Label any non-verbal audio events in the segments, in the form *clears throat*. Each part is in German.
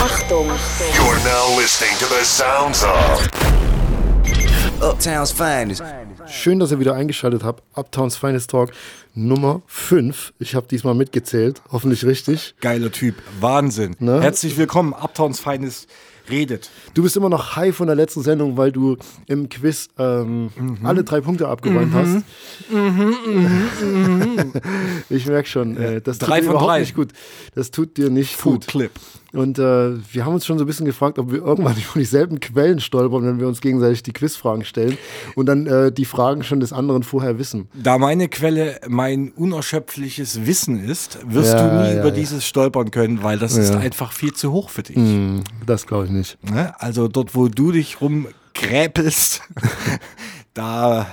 Achtung. You're now listening to the sounds of Uptown's finest. Schön, dass ihr wieder eingeschaltet habt. Uptowns Finest Talk Nummer 5. Ich habe diesmal mitgezählt. Hoffentlich richtig. Geiler Typ. Wahnsinn. Ne? Herzlich willkommen. Uptowns Feines redet. Du bist immer noch high von der letzten Sendung, weil du im Quiz ähm, Mhm. alle drei Punkte abgeräumt hast. *laughs* ich merke schon, äh, das tut Drei dir von überhaupt drei. nicht gut. Das tut dir nicht Full gut. Clip. Und äh, wir haben uns schon so ein bisschen gefragt, ob wir irgendwann *laughs* über dieselben Quellen stolpern, wenn wir uns gegenseitig die Quizfragen stellen und dann äh, die Fragen schon des anderen vorher wissen. Da meine Quelle mein unerschöpfliches Wissen ist, wirst Ja, du nie ja, über ja. dieses stolpern können, weil das ist einfach viel zu hoch für dich. Hm, das glaube ich nicht. Ne? Also dort, wo du dich rumgräpelst, *laughs* da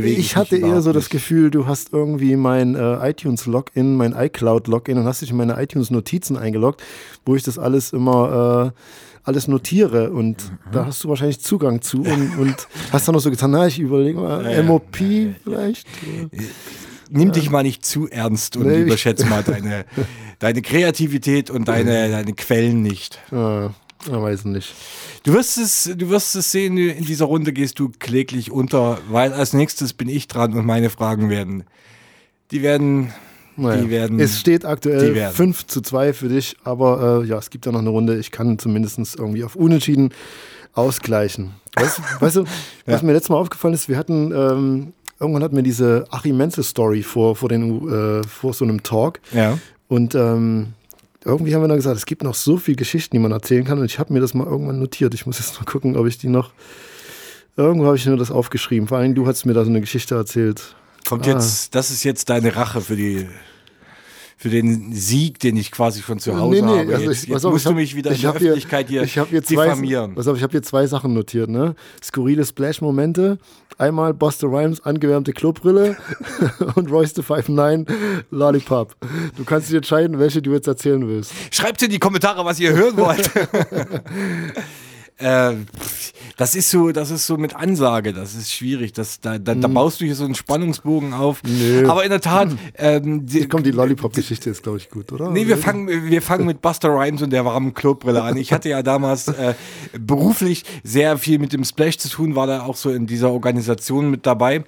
bewege ich hatte eher so das nicht. Gefühl, du hast irgendwie mein äh, iTunes-Login, mein iCloud-Login und hast dich in meine iTunes-Notizen eingeloggt, wo ich das alles immer äh, alles notiere und Mhm. da hast du wahrscheinlich Zugang zu und, *laughs* und hast dann noch so getan, na, ich überlege mal, MOP vielleicht? Nimm dich mal nicht zu ernst und Nee, überschätze mal deine, *laughs* deine Kreativität und deine, deine Quellen nicht. Ja, ja, weiß nicht. Du wirst es, du wirst es sehen, in dieser Runde gehst du kläglich unter, weil als nächstes bin ich dran und meine Fragen werden, die werden, Naja. die werden, es steht aktuell werden. 5 zu 2 für dich, aber äh, ja, es gibt ja noch eine Runde. Ich kann zumindest irgendwie auf Unentschieden ausgleichen. Weißt, weißt du, *laughs* was mir letztes Mal aufgefallen ist, wir hatten, ähm, irgendwann hatten wir diese Achim Menzel-Story vor, vor, den, äh, vor so einem Talk ja. und ähm, irgendwie haben wir dann gesagt, es gibt noch so viele Geschichten, die man erzählen kann und ich habe mir das mal irgendwann notiert. Ich muss jetzt mal gucken, ob ich die noch, irgendwo habe ich nur das aufgeschrieben. Vor allem du hast mir da so eine Geschichte erzählt. Kommt Ah. jetzt, das ist jetzt deine Rache für die, für den Sieg, den ich quasi schon zu Hause habe. jetzt also ich, jetzt auf, musst ich hab- du mich wieder in der Öffentlichkeit hier, ich hier zwei, diffamieren. Pass auf, ich habe hier zwei Sachen notiert, ne? Skurrile Splash-Momente. Einmal Buster Rhymes angewärmte Klobrille *laughs* und Royce the 59 Lollipop. Du kannst dich entscheiden, welche du jetzt erzählen willst. Schreibt in die Kommentare, was ihr hören wollt. *laughs* *laughs* äh, pff, das ist so, das ist so mit Ansage, das ist schwierig. Das, da, da, da baust du hier so einen Spannungsbogen auf. Mhm. Nö. Aber in der Tat, ähm, die, Komm, die Lollipop-Geschichte ist, glaube ich, gut, oder? Nee, wir fangen, wir fangen mit Buster Rhymes und der warmen Klobrille an. Ich hatte ja damals äh, beruflich sehr viel mit dem Splash zu tun, war da auch so in dieser Organisation mit dabei.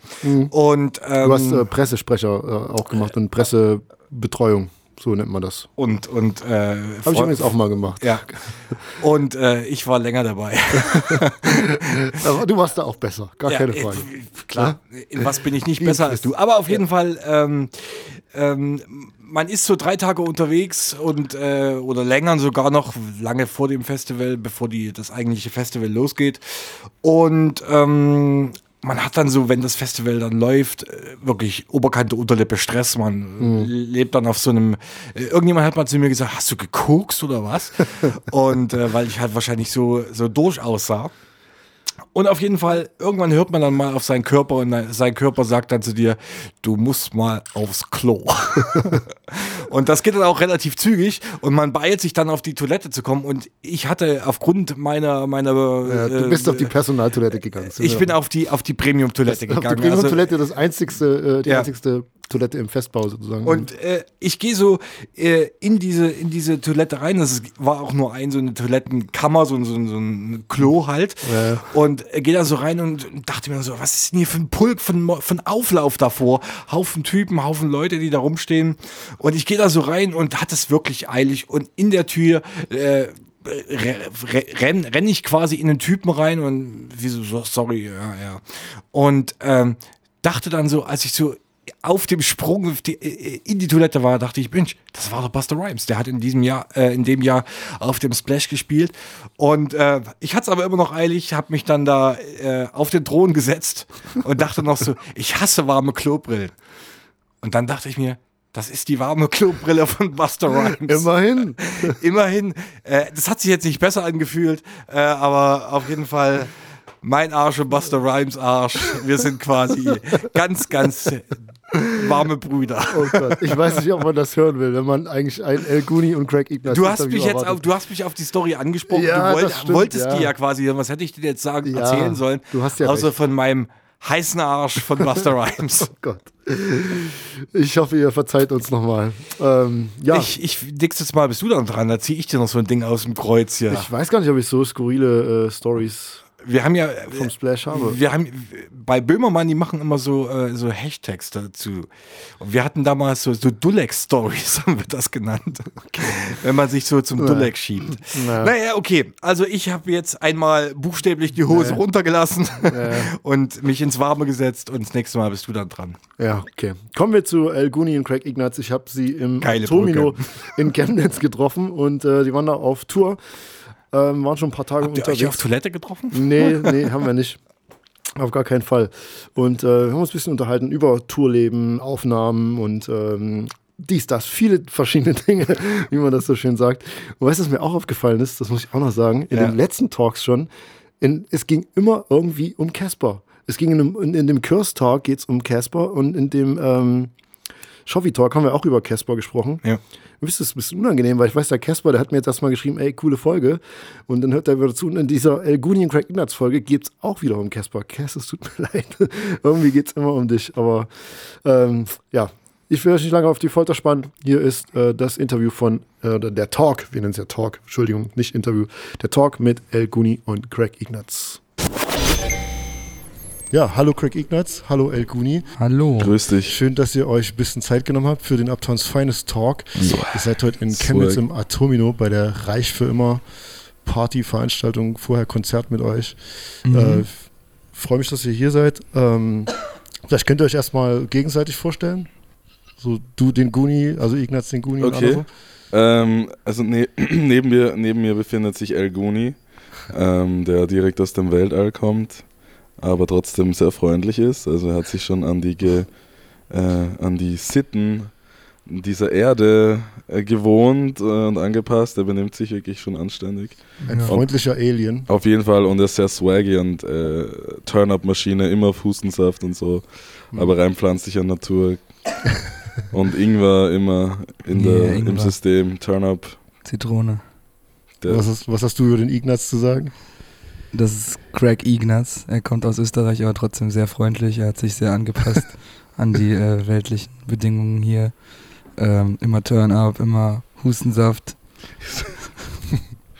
Und, ähm, Du hast äh, Pressesprecher äh, auch gemacht und Pressebetreuung, so nennt man das. und, und äh, Habe ich übrigens auch mal gemacht. Ja. Und äh, ich war länger dabei. *laughs* Aber du warst da auch besser, gar keine Ja, Frage. äh, Klar, in was bin ich nicht besser als du. Aber auf jeden Fall, ähm, ähm, man ist so drei Tage unterwegs und äh, oder länger sogar noch, lange vor dem Festival, bevor die, das eigentliche Festival losgeht. Und ähm, man hat dann so, wenn das Festival dann läuft, äh, wirklich Oberkante, Unterlippe, Stress. Man lebt dann auf so einem. Äh, irgendjemand hat mal zu mir gesagt: Hast du gekokst oder was? *laughs* und äh, weil ich halt wahrscheinlich so, so durch aussah. Und auf jeden Fall, irgendwann hört man dann mal auf seinen Körper und sein Körper sagt dann zu dir, du musst mal aufs Klo. *laughs* und das geht dann auch relativ zügig und man beeilt sich dann auf die Toilette zu kommen und ich hatte aufgrund meiner, meiner Ja, du bist äh, auf die Personaltoilette gegangen. ich bin auf die, auf die Premium-Toilette auf die gegangen. Premium-Toilette, das einzigste, äh, die Ja. einzigste Toilette im Festbau sozusagen. Und äh, ich gehe so äh, in, diese, in diese Toilette rein. Das war auch nur ein, so eine Toilettenkammer, so, ein- so, so ein Klo halt. Ja. Und äh, gehe da so rein und dachte mir so, was ist denn hier für ein Pulk von, von Auflauf davor? Haufen Typen, Haufen Leute, die da rumstehen. Und ich gehe da so rein und hatte es wirklich eilig. Und in der Tür äh, renne renn ich quasi in den Typen rein und wieso, so, sorry, ja, ja. Und ähm, dachte dann so, als ich so auf dem Sprung äh, in die Toilette war, dachte ich, Mensch, das war doch Buster Rhymes. Der hat in diesem Jahr, äh, in dem Jahr auf dem Splash gespielt. Und äh, ich hatte es aber immer noch eilig, habe mich dann da äh, auf den Thron gesetzt und dachte noch so, *laughs* ich hasse warme Klobrillen. Und dann dachte ich mir, das ist die warme Klobrille von Buster Rhymes. *laughs* Immerhin. *laughs* Immerhin, äh, das hat sich jetzt nicht besser angefühlt, äh, aber auf jeden Fall mein Arsch und Buster Rhymes Arsch. Wir sind quasi ganz, ganz warme Brüder. Oh Gott, ich weiß nicht, ob man das hören will, wenn man eigentlich ein El Guni und Craig Ignatius Du hast mich jetzt auf, du hast mich auf die Story angesprochen. Ja, du wollt, stimmt, wolltest ja. die ja quasi, was hätte ich dir jetzt sagen, Ja, erzählen sollen? du hast ja Außer recht. von meinem heißen Arsch von *laughs* Buster Rhymes. Oh Gott. Ich hoffe, ihr verzeiht uns nochmal. Ähm, ja, ich, Ich, ich, nächstes Mal bist du dann dran, da ziehe ich dir noch so ein Ding aus dem Kreuz hier. weiß gar nicht, ob ich so skurrile äh, Stories wir haben ja vom Splash habe. Wir haben bei Böhmermann, die machen immer so, äh, so Hashtags dazu. Und wir hatten damals so, so Dullex-Stories, *laughs* haben wir das genannt. Wenn man sich so zum Ja. Dullex schiebt. Ja. Naja, okay. Also ich habe jetzt einmal buchstäblich die Hose Ja. runtergelassen Ja. *laughs* und mich ins Warme gesetzt und das nächste Mal bist du dann dran. Ja, okay. Kommen wir zu El Guni und Craig Ignatz. Ich habe sie im Geile Tomino Brücke. in Chemnitz getroffen und äh, die waren da auf Tour. Ähm, waren schon ein paar Tage Habt ihr unterwegs. euch auf Toilette getroffen? Nee, *laughs* nee, haben wir nicht. Auf gar keinen Fall. Und äh, wir haben uns ein bisschen unterhalten über Tourleben, Aufnahmen und ähm, dies, das, viele verschiedene *laughs* Dinge, wie man das so schön sagt. Und weißt du, was mir auch aufgefallen ist, das muss ich auch noch sagen, in Ja. den letzten Talks schon, in, es ging immer irgendwie um Casper. Es ging in dem, in, in dem Curse-Talk geht es um Casper und in dem ähm, Shoffi-Talk haben wir auch über Casper gesprochen. Ja. Mir ist das ein bisschen unangenehm, weil ich weiß, der Casper, der hat mir jetzt erstmal geschrieben, ey, coole Folge. Und dann hört er wieder zu. Und in dieser El Guni und Craig Ignatz Folge geht es auch wieder um Casper. Cass, es tut mir *laughs* leid. Irgendwie geht es immer um dich. Aber ähm, ja, ich will euch nicht lange auf die Folter spannen. Hier ist äh, das Interview von, äh, oder der Talk, wir nennen es ja Talk, Entschuldigung, nicht Interview, der Talk mit El Guni und Craig Ignatz. Ja, hallo Craig Ignatz, hallo El Guni. Hallo. Grüß dich. Schön, dass ihr euch ein bisschen Zeit genommen habt für den Uptowns Finest Talk. Ihr seid heute in Swag. Chemnitz im Atomino bei der Reich für immer Partyveranstaltung, vorher Konzert mit euch. Mhm. Äh, Freue mich, dass ihr hier seid. Ähm, vielleicht könnt ihr euch erstmal gegenseitig vorstellen. So du den Guni, also Ignaz den Guni Okay. und Ähm, also ne *clears throat* neben, mir, neben mir befindet sich El Guni, ähm, der direkt aus dem Weltall kommt, aber trotzdem sehr freundlich ist. Also er hat sich schon an die, Ge, äh, an die Sitten dieser Erde äh, gewohnt äh, und angepasst. Er benimmt sich wirklich schon anständig. Ein Ja. freundlicher Alien. Auf jeden Fall und er ist sehr swaggy und äh, Turn-Up-Maschine, immer auf Hustensaft und so, aber rein pflanzlicher Natur. *laughs* und Ingwer immer in Yeah, der, im Ingwer. System, Turn-Up. Zitrone. Der, Was hast, was hast du über den Ignaz zu sagen? Das ist Craig Ignaz. Er kommt aus Österreich, aber trotzdem sehr freundlich. Er hat sich sehr angepasst an die äh, weltlichen Bedingungen hier. Ähm, immer Turn-Up, immer Hustensaft, *laughs*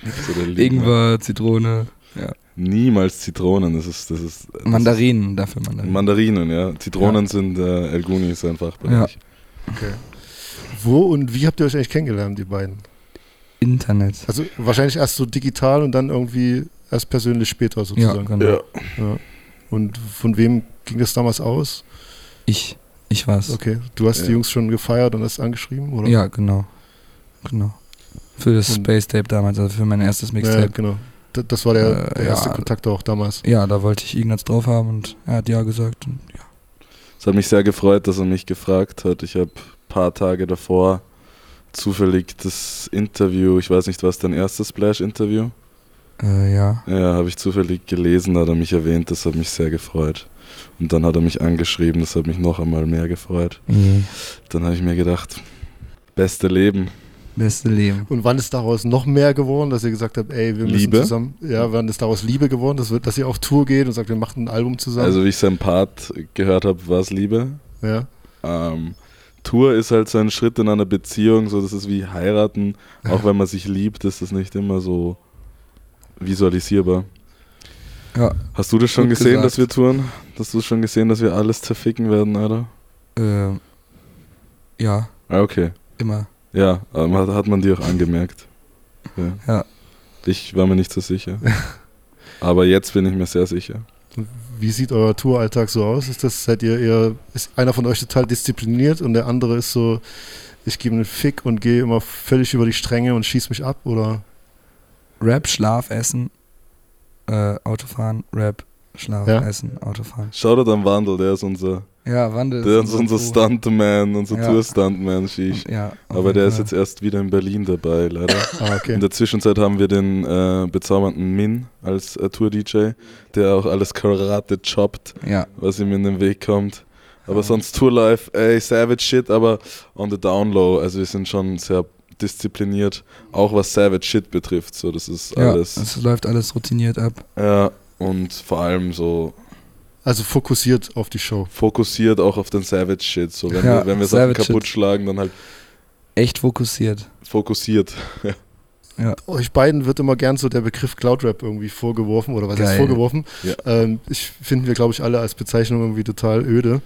so. Ingwer, Zitrone, ja. Niemals Zitronen, das ist, das ist das Mandarinen, dafür Mandarinen. Mandarinen, ja. Zitronen sind äh, El Guni ist ein Fachbereich. Wo und wie habt ihr euch eigentlich kennengelernt, die beiden? Internet. Also wahrscheinlich erst so digital und dann irgendwie erst persönlich später Ja, sozusagen. genau. Ja. Ja. Und von wem ging das damals aus? Ich. Ich war's. Okay, du hast die Ja. Jungs schon gefeiert und hast angeschrieben, oder? Ja, genau. Genau. Für das Und- Space Tape damals, also für mein erstes ja, Mixtape. genau. D- Das war der, Äh, der erste ja. Kontakt auch damals. Ja, da wollte ich Ignaz drauf haben und er hat ja gesagt. Und ja. Es hat mich sehr gefreut, dass er mich gefragt hat. Ich habe ein paar Tage davor zufällig das Interview, ich weiß nicht, was dein erstes Splash-Interview? Äh, ja. Ja, habe ich zufällig gelesen, da hat er mich erwähnt, das hat mich sehr gefreut. Und dann hat er mich angeschrieben, das hat mich noch einmal mehr gefreut. Mhm. Dann habe ich mir gedacht, beste Leben. Beste Leben. Und wann ist daraus noch mehr geworden, dass ihr gesagt habt, ey, wir müssen Liebe? zusammen, ja, wann ist daraus Liebe geworden, dass, wir, dass ihr auf Tour geht und sagt, wir machen ein Album zusammen? Also wie ich seinen Part gehört habe, war es Liebe. ja. Ähm, Tour ist halt so ein Schritt in einer Beziehung, so das ist wie heiraten. Auch *laughs* wenn man sich liebt, ist das nicht immer so visualisierbar. Ja. Hast du das schon gesehen, gesagt. dass wir touren? Hast du schon gesehen, dass wir alles zerficken werden, oder? Äh, ja, Ah, okay. immer. Ja, ähm, hat, hat man dir auch angemerkt. Ja. Ja. Ich war mir nicht so sicher. *laughs* Aber jetzt bin ich mir sehr sicher. Wie sieht euer Touralltag so aus? Ist das, seid ihr eher, ist einer von euch total diszipliniert und der andere ist so, ich gebe einen Fick und gehe immer völlig über die Stränge und schieß mich ab oder? Rap, Schlaf, Essen, äh, Autofahren, Rap, Schlaf, Ja. Essen, Autofahren. Shoutout an Wandel, der ist unser, Ja, Wandel. der ist unser Stuntman, unser Ja. Tour-Stuntman, Shish. Ja, Aber der ist jetzt erst wieder in Berlin dabei, leider. Ah, okay. In der Zwischenzeit haben wir den äh, bezaubernden Min als äh, Tour-DJ, der auch alles Karate choppt, Ja, was ihm in den Weg kommt. Aber sonst Tour-Life, ey, savage shit, aber on the down low. Also wir sind schon sehr diszipliniert, auch was savage shit betrifft. So, das ist ja alles. es läuft alles routiniert ab. Ja, und vor allem so Also fokussiert auf die Show. Fokussiert auch auf den Savage Shit. So, wenn Ja, wir, wenn wir Sachen Savage kaputt Shit. schlagen, dann halt Echt fokussiert. fokussiert. *laughs* Euch beiden wird immer gern so der Begriff Cloud Rap irgendwie vorgeworfen oder was heißt Geil. vorgeworfen. Ja. Ähm, ich finden wir, glaube ich, alle als Bezeichnung irgendwie total öde.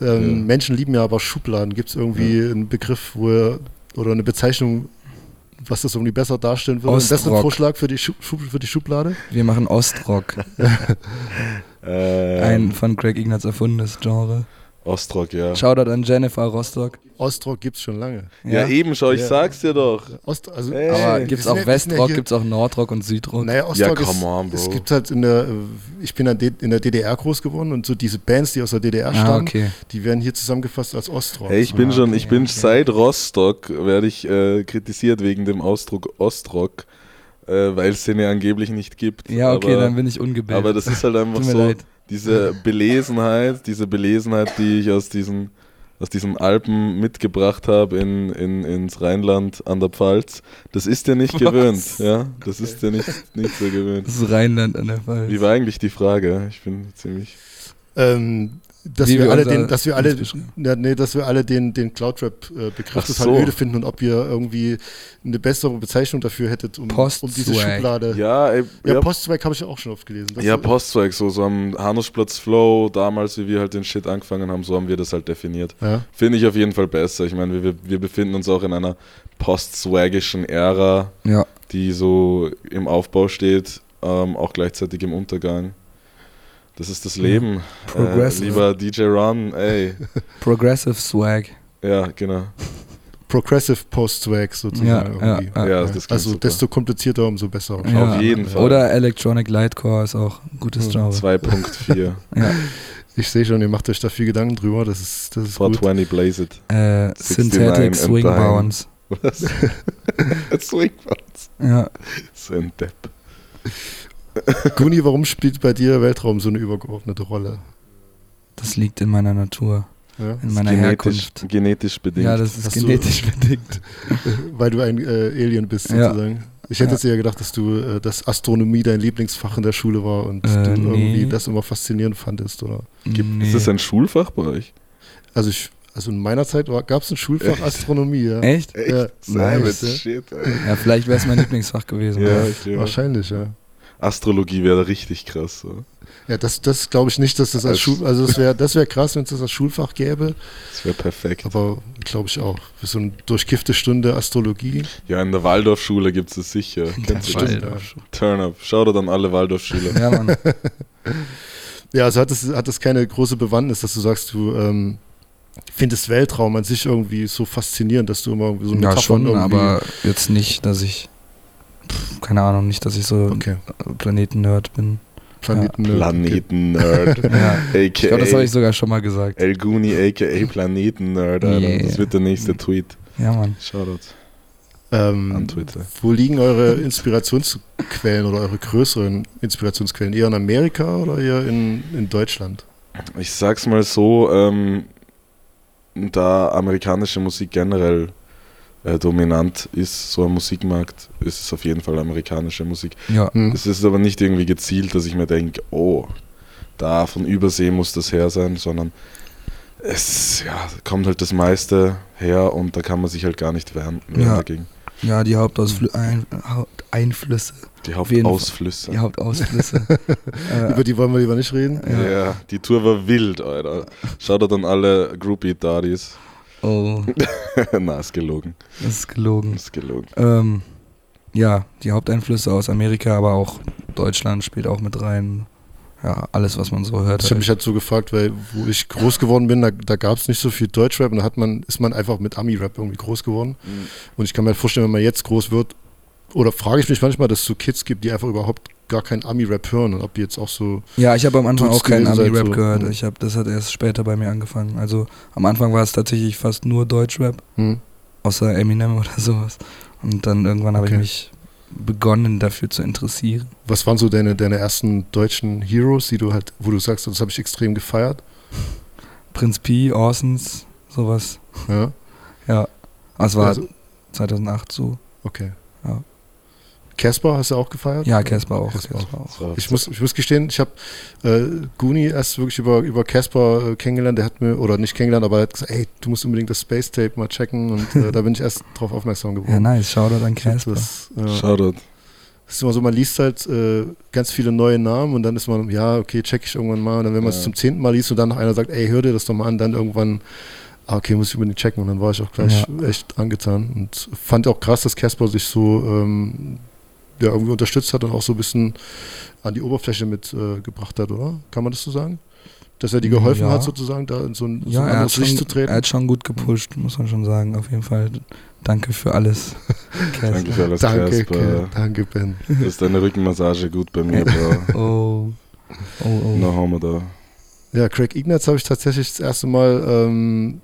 Ähm, Ja. Menschen lieben ja aber Schubladen. Gibt es irgendwie einen Begriff, wo ihr, oder eine Bezeichnung, was das irgendwie besser darstellen würde? Einen besseren Ostrock. Vorschlag für die, Schub, für die Schublade? Wir machen Ostrock. *laughs* Ein von Greg Ignatz erfundenes Genre. Ostrock, ja. Shoutout an Jennifer Rostock. Ostrock gibt es schon lange. Ja, eben, schau, ich Ja. sag's dir doch. Ost, also, Ey. Aber gibt's auch ja- ja Westrock, gibt's auch Nordrock und Südrock. Naja, Ostrock Ja, come ist, on, Bro. es gibt halt in der, äh, ich bin in der DDR groß geworden und so diese Bands, die aus der DDR ah, stammen, okay. die werden hier zusammengefasst als Ostrock. Hey, ich bin Ah, schon, okay, ich bin okay. seit Rostock, werde ich äh, kritisiert wegen dem Ausdruck Ostrock, äh, weil es den ja angeblich nicht gibt. Ja, okay, aber, dann bin ich ungebildet. Aber das ist halt *laughs* einfach Tut mir so, leid. Diese Belesenheit, diese Belesenheit, die ich aus diesen, aus diesen Alpen mitgebracht habe in, in, ins Rheinland an der Pfalz, das ist dir nicht Was? gewöhnt. Ja, das ist dir nicht, nicht so gewöhnt. Das ist Rheinland an der Fall. Wie war eigentlich die Frage? Ich bin ziemlich. Ähm, dass wir, wir alle den, dass wir alle, ja, nee, dass wir alle den, den Cloud-Rap-Begriff Ach total so. öde finden und ob ihr irgendwie eine bessere Bezeichnung dafür hättet, um, um diese Schublade. Ja, ey, Ja, ja, Postzweig habe ich ja auch schon oft gelesen. Das ja Postzweig, so, so am Hanusplatz Flow, damals, wie wir halt den Shit angefangen haben, so haben wir das halt definiert. ja. Finde ich auf jeden Fall besser. Ich meine, wir, wir befinden uns auch in einer post-swagischen Ära, Ja, die so im Aufbau steht, ähm, auch gleichzeitig im Untergang. Das ist das Leben. Äh, Progressive. lieber DJ Ron, ey. *laughs* Progressive Swag. Ja, genau. Progressive Post-Swag sozusagen. Ja, irgendwie. ja, Ja, also super. desto komplizierter, umso besser. Ja. jeden Fall. Oder Electronic Lightcore ist auch ein gutes Hm, Genre. 2.4. *laughs* Ja. Ich sehe schon, ihr macht euch da viel Gedanken drüber. Das ist, das ist gut. 420 Blaze it. Äh, 69 Synthetic Swing. Bounce. *laughs* Was? Swing Bounce. Ja. Depp. *laughs* Guni, warum spielt bei dir Weltraum so eine übergeordnete Rolle? Das liegt in meiner Natur, Ja? in meiner genetisch, Herkunft. genetisch bedingt. Ja, das ist Hast du- genetisch bedingt. *laughs* Weil du ein äh, Alien bist, Ja. sozusagen. Ich hätte Ja. jetzt eher gedacht, dass du, äh, dass Astronomie dein Lieblingsfach in der Schule war und Äh, du irgendwie nee. das immer faszinierend fandest, oder? Gibt, Nee. Ist das ein Schulfach bei euch? Also ich, also in meiner Zeit gab es ein Schulfach Astronomie, ja. Echt? Ja, Savage nice, ja. shit. Ja, vielleicht wäre es mein Lieblingsfach gewesen. Ja, glaube. Wahrscheinlich, ja. Astrologie wäre richtig krass. So. Ja, das, das glaube ich nicht, dass das als Als- Schul, also das wäre das wär krass, wenn es das als Schulfach gäbe, Das wäre perfekt. aber glaube ich auch. Für so eine durchkiffte Stunde Astrologie. Ja, in der Waldorfschule gibt es es sicher. Kennst du das? stimmt, Turn up. Shoutout an alle Waldorfschüler. Ja, Mann. *laughs* Ja, also hat es hat das keine große Bewandtnis, dass du sagst, du ähm, findest Weltraum an sich irgendwie so faszinierend, dass du immer irgendwie so Ja, Metaphern schon, irgendwie, aber jetzt nicht, dass ich. Pff, keine Ahnung, nicht, dass ich so okay, Planeten-Nerd bin. Planeten. Planeten-Nerd. Ja. *laughs* Ich glaube, das habe ich sogar schon mal gesagt. El Guni, aka *laughs* Planeten-Nerd. Yeah. Das wird der nächste Tweet. Ja, Mann. Shoutout Ähm, an Twitter. wo liegen eure Inspirationsquellen oder eure größeren Inspirationsquellen? Eher in Amerika oder eher in, in Deutschland? Ich sag's mal so, ähm, da amerikanische Musik generell äh, dominant ist, so am Musikmarkt, ist es auf jeden Fall amerikanische Musik. Ja. Hm. Es ist aber nicht irgendwie gezielt, dass ich mir denke, oh, da von Übersee muss das her sein, sondern es ja, kommt halt das meiste her und da kann man sich halt gar nicht wehren, wehren Ja. dagegen. Ja, die Hauptausflü ein Haupteinflüsse. Die. Hauptausflüsse. Die Hauptausflüsse. *laughs* äh, Über die wollen wir lieber nicht reden. Ja. Ja. die Tour war wild, Alter. Schaut an alle Groupie-Daddies. Oh, *laughs* Na, ist gelogen. das ist gelogen. Ist gelogen. Ähm, ja, die Haupteinflüsse aus Amerika, aber auch Deutschland spielt auch mit rein. Ja, alles, was man so hört. Ich habe mich halt so gefragt, weil wo ich groß geworden bin, da, da gab es nicht so viel Deutschrap und da hat man, ist man einfach mit Ami-Rap irgendwie groß geworden. Und ich kann mir halt vorstellen, wenn man jetzt groß wird, oder frage ich mich manchmal, dass es so Kids gibt, die einfach überhaupt gar keinen Ami-Rap hören und ob die jetzt auch so. Ja, ich habe am Anfang auch keinen Ami-Rap so. gehört. Ich hab, das hat erst später bei mir angefangen. Also am Anfang war es tatsächlich fast nur Deutschrap, Hm, außer Eminem oder sowas. Und dann irgendwann habe Okay. ich mich begonnen dafür zu interessieren. was waren so deine, deine ersten deutschen Heroes, die du halt, wo du sagst, das habe ich extrem gefeiert? Prinz P, Orsons, sowas. Ja, Ja, aber es war Also- 2008 so. okay. Ja. Casper hast du auch gefeiert? Ja, Casper auch. Casper auch. Ich muss, ich muss gestehen, ich habe äh, Goonie erst wirklich über, über Casper äh, kennengelernt. Der hat mir, oder nicht kennengelernt, aber er hat gesagt, ey, du musst unbedingt das Space Tape mal checken. Und äh, da bin ich erst drauf aufmerksam geworden. Ja, nice. Shoutout an Casper. Das, äh, Shoutout. das ist immer so, man liest halt äh, ganz viele neue Namen und dann ist man, ja, okay, check ich irgendwann mal. Und dann, wenn man es Ja. zum zehnten Mal liest und dann noch einer sagt, ey, hör dir das doch mal an, dann irgendwann, ah, okay, muss ich unbedingt checken. Und dann war ich auch gleich echt angetan und fand auch krass, dass Casper sich so ähm, ja, irgendwie unterstützt hat und auch so ein bisschen an die Oberfläche mitgebracht äh, gebracht hat, oder? Kann man das so sagen? Dass er die geholfen Ja. hat, sozusagen da in so ein, so Ja, ein er anderes schon, Licht zu treten? er hat schon gut gepusht, muss man schon sagen. Auf jeden Fall. Danke für alles. *laughs* Danke für alles, Danke, Casper. Ke- danke, Ben. Ist deine Rückenmassage gut bei mir, Bro. *laughs* Oh. Oh, oh. Na, haben wir da. Ja, Craig Ignatz habe ich tatsächlich das erste Mal ähm,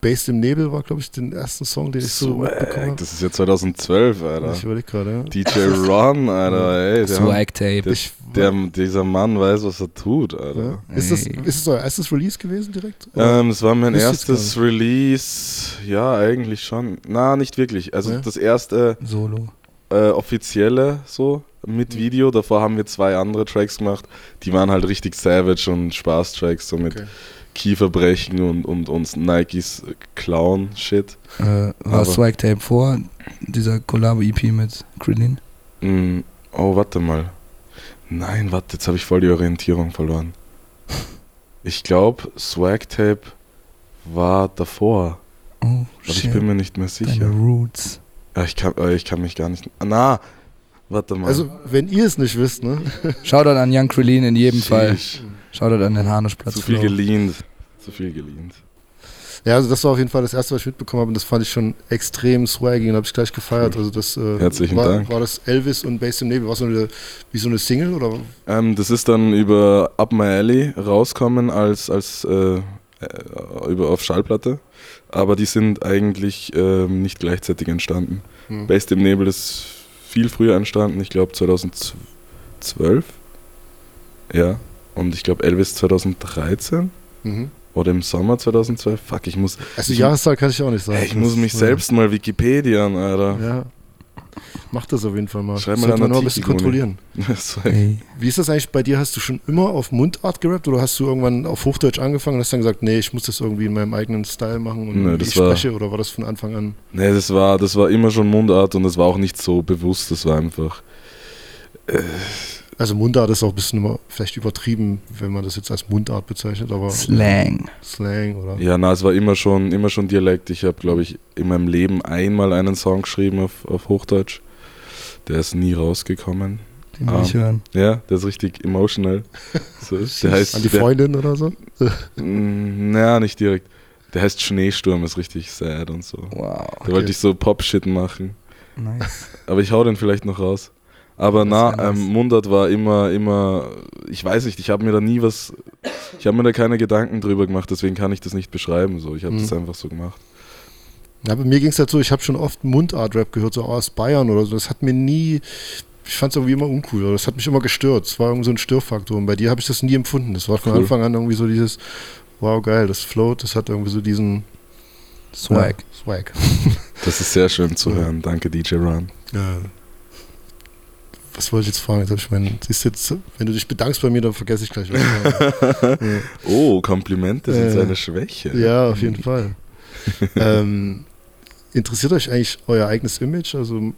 Based im Nebel war, glaube ich, den ersten Song, den ich so mitbekommen Swag, habe. das ist ja 2012, Alter. Ich überlege gerade, ja. DJ Ron, Alter, ey. Swag Tape. der, Ich- der, dieser Mann weiß, was er tut, Alter. ja. Ist, das, ist es euer erstes Release gewesen direkt? Ähm, es war mein Wisst erstes Release. Ja, eigentlich schon. Na, nicht wirklich. Also Ja. das erste Solo. äh, offizielle so mit Video. Davor haben wir zwei andere Tracks gemacht. Die waren halt richtig savage und Spaß-Tracks, so mit Okay. Kieferbrechen und, und, und Nikes Clown-Shit. Äh, war Aber- Swag Tape vor dieser Collabo-EP mit Krillin? Mm, oh, warte mal. Nein, warte, jetzt habe ich voll die Orientierung verloren. Ich glaube, Swag Tape war davor. Oh, Aber ich shit. bin mir nicht mehr Deine sicher. Roots. Ja, ich, kann, äh, ich kann mich gar nicht. Na, warte mal. Also, wenn ihr es nicht wisst, ne? Shoutout an Young Krillin in jedem Fall. Shoutout an den Hanuschplatz. Zu viel Flow. gelehnt. Zu viel gelehnt. Ja, also das war auf jeden Fall das erste, was ich mitbekommen habe und das fand ich schon extrem swaggy und habe ich gleich gefeiert. Also das äh, Herzlichen war, Dank. war das Elvis und Bass im Nebel, war so eine, wie so eine Single oder? Ähm, das ist dann über Up My Alley rauskommen als, als äh, äh, über, auf Schallplatte. Aber die sind eigentlich ähm, nicht gleichzeitig entstanden. Hm. Based im Nebel ist viel früher entstanden, ich glaube 2012. Ja. Und ich glaube Elvis 2013 Mhm. oder im Sommer 2012. Fuck, ich muss, Also Ich- Jahreszahl kann ich auch nicht sagen. ey, ich muss mich selbst mal Wikipedian, Alter. Ja. Mach das auf jeden Fall mal. Schreib mal Sollte man noch ein bisschen kontrollieren. *laughs* So, Ey, Wie ist das eigentlich bei dir? Hast du schon immer auf Mundart gerappt oder hast du irgendwann auf Hochdeutsch angefangen und hast dann gesagt, nee, ich muss das irgendwie in meinem eigenen Style machen und Nee, ich war- spreche oder war das von Anfang an? Nee, das war, das war immer schon Mundart und das war auch nicht so bewusst, das war einfach. Also Mundart ist auch ein bisschen immer vielleicht übertrieben, wenn man das jetzt als Mundart bezeichnet, aber Slang. Slang oder? Ja, na, es war immer schon, immer schon Dialekt. Ich habe, glaube ich, in meinem Leben einmal einen Song geschrieben auf, auf Hochdeutsch. Der ist nie rausgekommen. Den will Ah. ich hören. Ja, der ist richtig emotional. *laughs* So, der heißt, An die der, Freundin oder so? Mm, naja, nicht direkt. Der heißt Schneesturm, ist richtig sad und so. Wow. Da wollte ich so Pop-Shit machen. Nice. Aber ich hau den vielleicht noch raus. Aber na, ähm, Mundart war immer, immer, ich weiß nicht, ich habe mir da nie was, ich habe mir da keine Gedanken drüber gemacht, deswegen kann ich das nicht beschreiben. So, ich habe Mhm. das einfach so gemacht. Ja, bei mir ging es halt so, ich habe schon oft Mundart-Rap gehört, so aus Bayern oder so. Das hat mir nie, ich fand es irgendwie immer uncool. Oder das hat mich immer gestört. Es war irgendwie so ein Störfaktor. Und bei dir habe ich das nie empfunden. Das war von Cool. Anfang an irgendwie so dieses, wow, geil, das float, das hat irgendwie so diesen Swag. Ja, Swag. Das ist sehr schön zu Ja. hören. Danke, DJ Ron. Ja. Was wollte ich jetzt fragen? Jetzt habe ich meinen, siehst du jetzt, wenn du dich bedankst bei mir, dann vergesse ich gleich was. *laughs* Oh, Komplimente sind Äh, seine Schwäche. ja, auf jeden Fall. *laughs* ähm, interessiert euch eigentlich euer eigenes Image? Also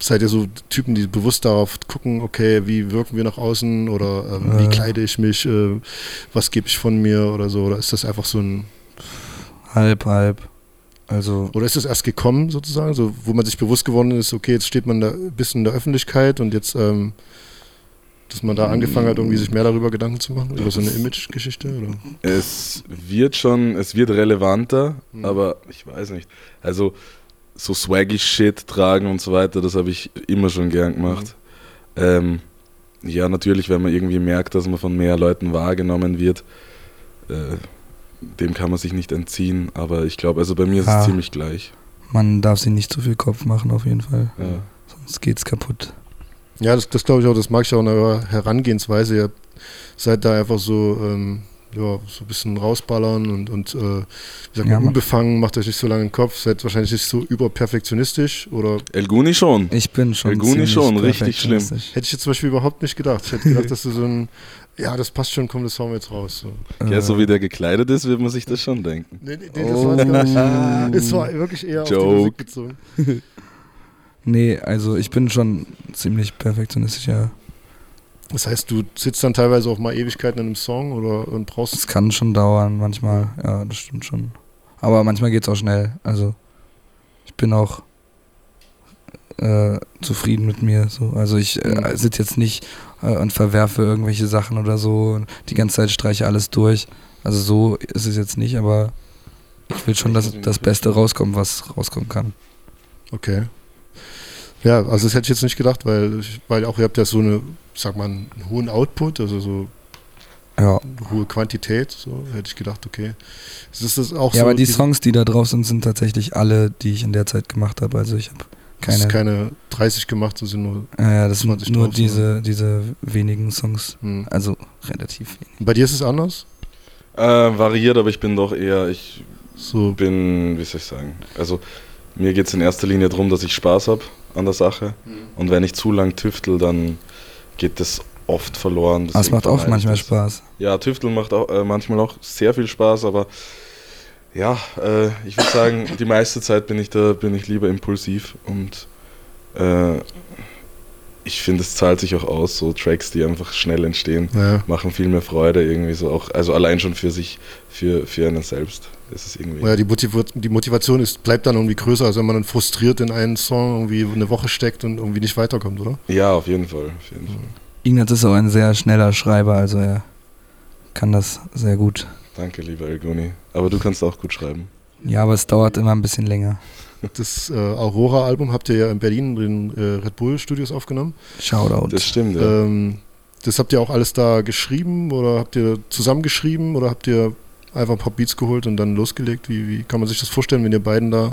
seid ihr so Typen, die bewusst darauf gucken, okay, wie wirken wir nach außen oder ähm, wie Äh. kleide ich mich, äh, was gebe ich von mir oder so? Oder ist das einfach so ein, Halb, halb. Also, oder ist das erst gekommen sozusagen, so, wo man sich bewusst geworden ist, okay, jetzt steht man da ein bisschen in der Öffentlichkeit und jetzt, ähm, dass man da angefangen hat, irgendwie sich mehr darüber Gedanken zu machen, über so eine Image-Geschichte? Oder? Es wird schon, es wird relevanter, Mhm. aber ich weiß nicht. Also so swaggy Shit tragen und so weiter, das habe ich immer schon gern gemacht. Ähm, ja, natürlich, wenn man irgendwie merkt, dass man von mehr Leuten wahrgenommen wird, äh, dem kann man sich nicht entziehen. Aber ich glaube, also bei mir ist Ja. es ziemlich gleich. man darf sich nicht zu viel Kopf machen, auf jeden Fall. Ja. Sonst geht's kaputt. Ja, das, das glaube ich auch, das mag ich auch in eurer Herangehensweise. Ihr seid da einfach so, ähm, ja, so ein bisschen rausballern und, und äh, wie sagt Ja, man, man- unbefangen, macht euch nicht so lange den Kopf, seid wahrscheinlich nicht so überperfektionistisch oder El Guni schon. Ich bin schon. El Guni ziemlich schon, richtig schlimm. hätte ich jetzt zum Beispiel überhaupt nicht gedacht. Ich hätte gedacht, dass du so ein, ja, das passt schon, komm, das hauen wir jetzt raus. So. Ja, Äh, so wie der gekleidet ist, wird man sich das schon denken. Nee, nee, nee, das war gar nicht. Es war wirklich eher auf die Joke. Musik bezogen. *laughs* Nee, also ich bin schon ziemlich perfektionistisch, ja. Das heißt, du sitzt dann teilweise auch mal Ewigkeiten in einem Song oder und brauchst Es kann schon dauern, manchmal. Ja, das stimmt schon. Aber manchmal geht es auch schnell. Also ich bin auch äh, zufrieden mit mir. So. Also ich äh, Mhm. sitze jetzt nicht äh, und verwerfe irgendwelche Sachen oder so. Und die ganze Zeit streiche alles durch. Also so ist es jetzt nicht, aber ich will schon, dass das Beste rauskommt, was rauskommen kann. Okay. Ja, also das hätte ich jetzt nicht gedacht, weil, ich, weil auch ihr habt ja so eine, sag mal, einen hohen Output, also so Ja. eine hohe Quantität, so hätte ich gedacht, okay. Das ist das auch Ja, so. aber die Songs, die da drauf sind, sind tatsächlich alle, die ich in der Zeit gemacht habe. Also ich habe keine. keine 30 gemacht, das sind nur. Ja, ja, das 20 sind nur drauf, diese, diese wenigen Songs. Hm. Also relativ wenig. Bei dir ist es anders? Äh, variiert, aber ich bin doch eher, ich So, bin, wie soll ich sagen, also mir geht es in erster Linie darum, dass ich Spaß habe an der Sache. Und wenn ich zu lang tüftel, dann geht das oft verloren. Es Deswegen macht auch manchmal das. Spaß. Ja, Tüfteln macht auch, äh, manchmal auch sehr viel Spaß, aber ja, äh, ich würde sagen, die meiste Zeit bin ich da, bin ich lieber impulsiv und äh, ich finde, es zahlt sich auch aus, so Tracks, die einfach schnell entstehen, ja. machen viel mehr Freude irgendwie so auch, also allein schon für sich, für, für einen selbst. Das ist irgendwie. Ja, die, Motiva die Motivation ist, bleibt dann irgendwie größer, als wenn man dann frustriert in einen Song irgendwie eine Woche steckt und irgendwie nicht weiterkommt, oder? Ja, auf jeden Fall. Auf jeden Fall. Ignaz ist auch ein sehr schneller Schreiber, also er kann das sehr gut. Danke, lieber Elgoni. Aber du kannst auch gut schreiben. Ja, aber es dauert immer ein bisschen länger. Das äh, Aurora-Album habt ihr ja in Berlin in den äh, Red Bull Studios aufgenommen. Shoutout. Das stimmt, ja. Ähm, das habt ihr auch alles da geschrieben oder habt ihr zusammengeschrieben oder habt ihr einfach ein paar Beats geholt und dann losgelegt? Wie, wie kann man sich das vorstellen, wenn ihr beiden da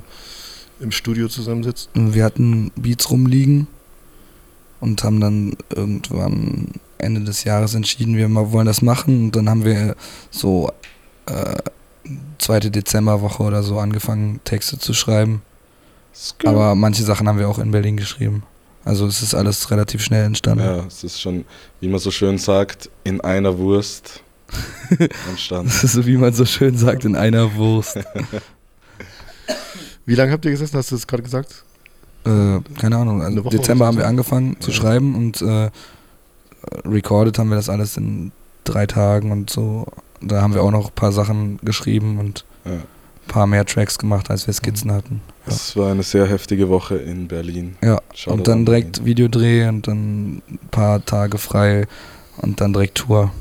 im Studio zusammensitzt? Wir hatten Beats rumliegen und haben dann irgendwann Ende des Jahres entschieden, wir mal wollen das machen. Und dann haben wir so äh, zweite Dezemberwoche oder so angefangen, Texte zu schreiben. Aber manche Sachen haben wir auch in Berlin geschrieben. Also es ist alles relativ schnell entstanden. Ja, es ist schon, wie man so schön sagt, in einer Wurst *laughs* entstanden. Das ist so, wie man so schön sagt, in einer Wurst. Wie lange habt ihr gesessen? Hast du das gerade gesagt? Äh, keine Ahnung. Also Dezember haben wir angefangen zu Ja. schreiben und äh, recorded haben wir das alles in drei Tagen und so. Da haben wir auch noch ein paar Sachen geschrieben und Ja. ein paar mehr Tracks gemacht, als wir Skizzen hatten. Es war eine sehr heftige Woche in Berlin. Ja, Shoutout und dann an direkt Berlin. Videodreh und dann ein paar Tage frei und dann direkt Tour.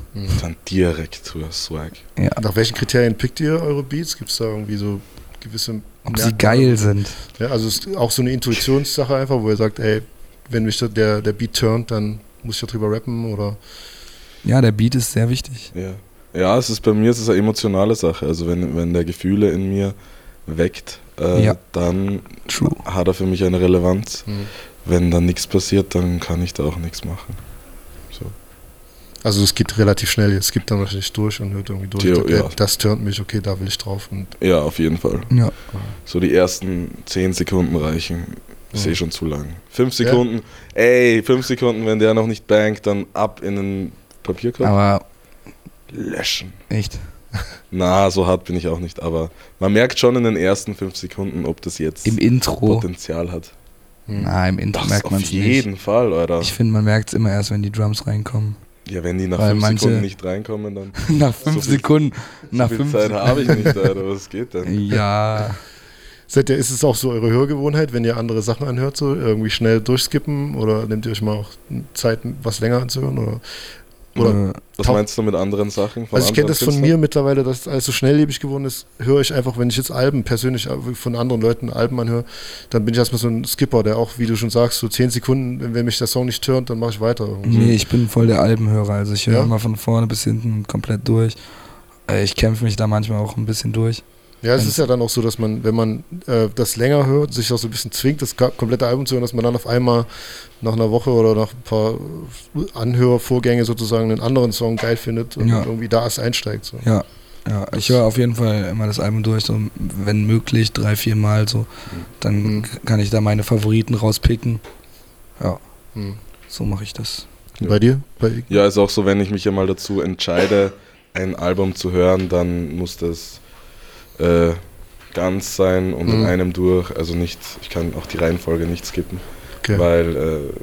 Dann direkt zur Swag. Ja. Nach welchen Kriterien pickt ihr eure Beats? Gibt es da irgendwie so gewisse Ob sie geil sind. Ja, also es ist auch so eine Intuitionssache einfach, wo ihr sagt, ey, wenn mich da der, der Beat turnt, dann muss ich ja drüber rappen oder Ja, der Beat ist sehr wichtig. Ja. Ja, es ist bei mir es ist eine emotionale Sache. Also wenn, wenn der Gefühle in mir weckt, äh, Ja. dann True. hat er für mich eine Relevanz. Mhm. Wenn dann nichts passiert, dann kann ich da auch nichts machen. So. Also es geht relativ schnell, es gibt dann wahrscheinlich durch und hört irgendwie durch. Theo, okay, ja. Das turnt mich, okay, da will ich drauf. Und Ja, auf jeden Fall. Ja. So die ersten 10 Sekunden reichen. Ja. eh schon zu lang. 5 Sekunden, ey, 5 Sekunden, wenn der noch nicht bangt, dann ab in den Papierkorb. Aber Löschen. echt. *laughs* Na, so hart bin ich auch nicht, aber man merkt schon in den ersten 5 Sekunden, ob das jetzt Im Intro. Potenzial hat. Na, im Intro Das merkt man auf es nicht. jeden Fall, Alter. Ich finde, man merkt es immer erst, wenn die Drums reinkommen. Ja, wenn die nach Weil 5 manche- Sekunden nicht reinkommen, dann. *laughs* nach fünf So viel- Sekunden. Nach so viel fünf Zeit habe ich nicht, *laughs* Alter. Was geht denn? Ja. seid ihr, ist es auch so eure Hörgewohnheit, wenn ihr andere Sachen anhört, so irgendwie schnell durchskippen oder nehmt ihr euch mal auch Zeit, was länger anzuhören? Oder, oder Äh, Was meinst du mit anderen Sachen? Von also ich kenne das von Künstlern? mir mittlerweile, dass es alles so schnelllebig geworden ist, höre ich einfach, wenn ich jetzt Alben persönlich von anderen Leuten Alben anhöre, dann bin ich erstmal so ein Skipper, der auch, wie du schon sagst, so 10 Sekunden, wenn- wenn mich der Song nicht turnt, dann mache ich weiter. Nee, ich bin voll der Albenhörer. Also ich höre Ja? immer von vorne bis hinten komplett durch. Äh, Ich kämpfe mich da manchmal auch ein bisschen durch. Ja, es ist ja dann auch so, dass man, wenn man äh, das länger hört, sich auch so ein bisschen zwingt, das komplette Album zu hören, dass man dann auf einmal nach einer Woche oder nach ein paar Anhörvorgänge sozusagen einen anderen Song geil findet und Ja. irgendwie da erst einsteigt. So. Ja, ja, ich höre auf jeden Fall immer das Album durch, so wenn möglich drei, vier Mal so. Dann Mhm. kann ich da meine Favoriten rauspicken. Ja, Hm. so mache ich das. Ja. Bei dir? Bei, Ja, ist auch so, wenn ich mich einmal dazu entscheide, ein Album zu hören, dann muss das äh, ganz sein und in Mhm. einem durch. Also nicht, ich kann auch die Reihenfolge nicht skippen, okay. weil äh,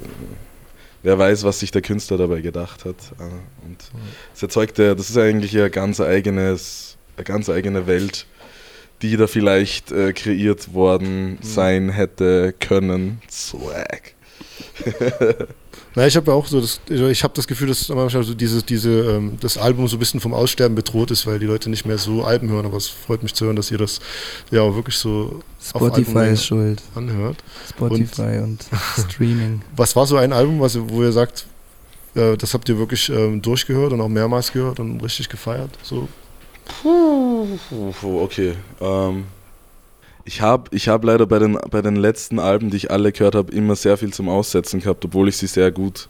wer weiß, was sich der Künstler dabei gedacht hat. Äh, und es erzeugt ja, das ist eigentlich ja ganz eigenes, eine ganz eigene Welt, die da vielleicht äh, kreiert worden sein hätte können. Swag. *laughs* Na, ich habe ja auch so, das, ich habe das Gefühl, dass manchmal so dieses, diese, ähm, das Album so ein bisschen vom Aussterben bedroht ist, weil die Leute nicht mehr so Alben hören. Aber es freut mich zu hören, dass ihr das ja auch wirklich so auf Spotify ist schuld. anhört. Spotify und, *laughs* Streaming. Was war so ein Album, was, wo ihr sagt, äh, das habt ihr wirklich ähm, durchgehört und auch mehrmals gehört und richtig gefeiert? So. Puh, Okay. Ähm, ich habe ich hab leider bei den, bei den letzten Alben, die ich alle gehört habe, immer sehr viel zum Aussetzen gehabt, obwohl ich sie sehr gut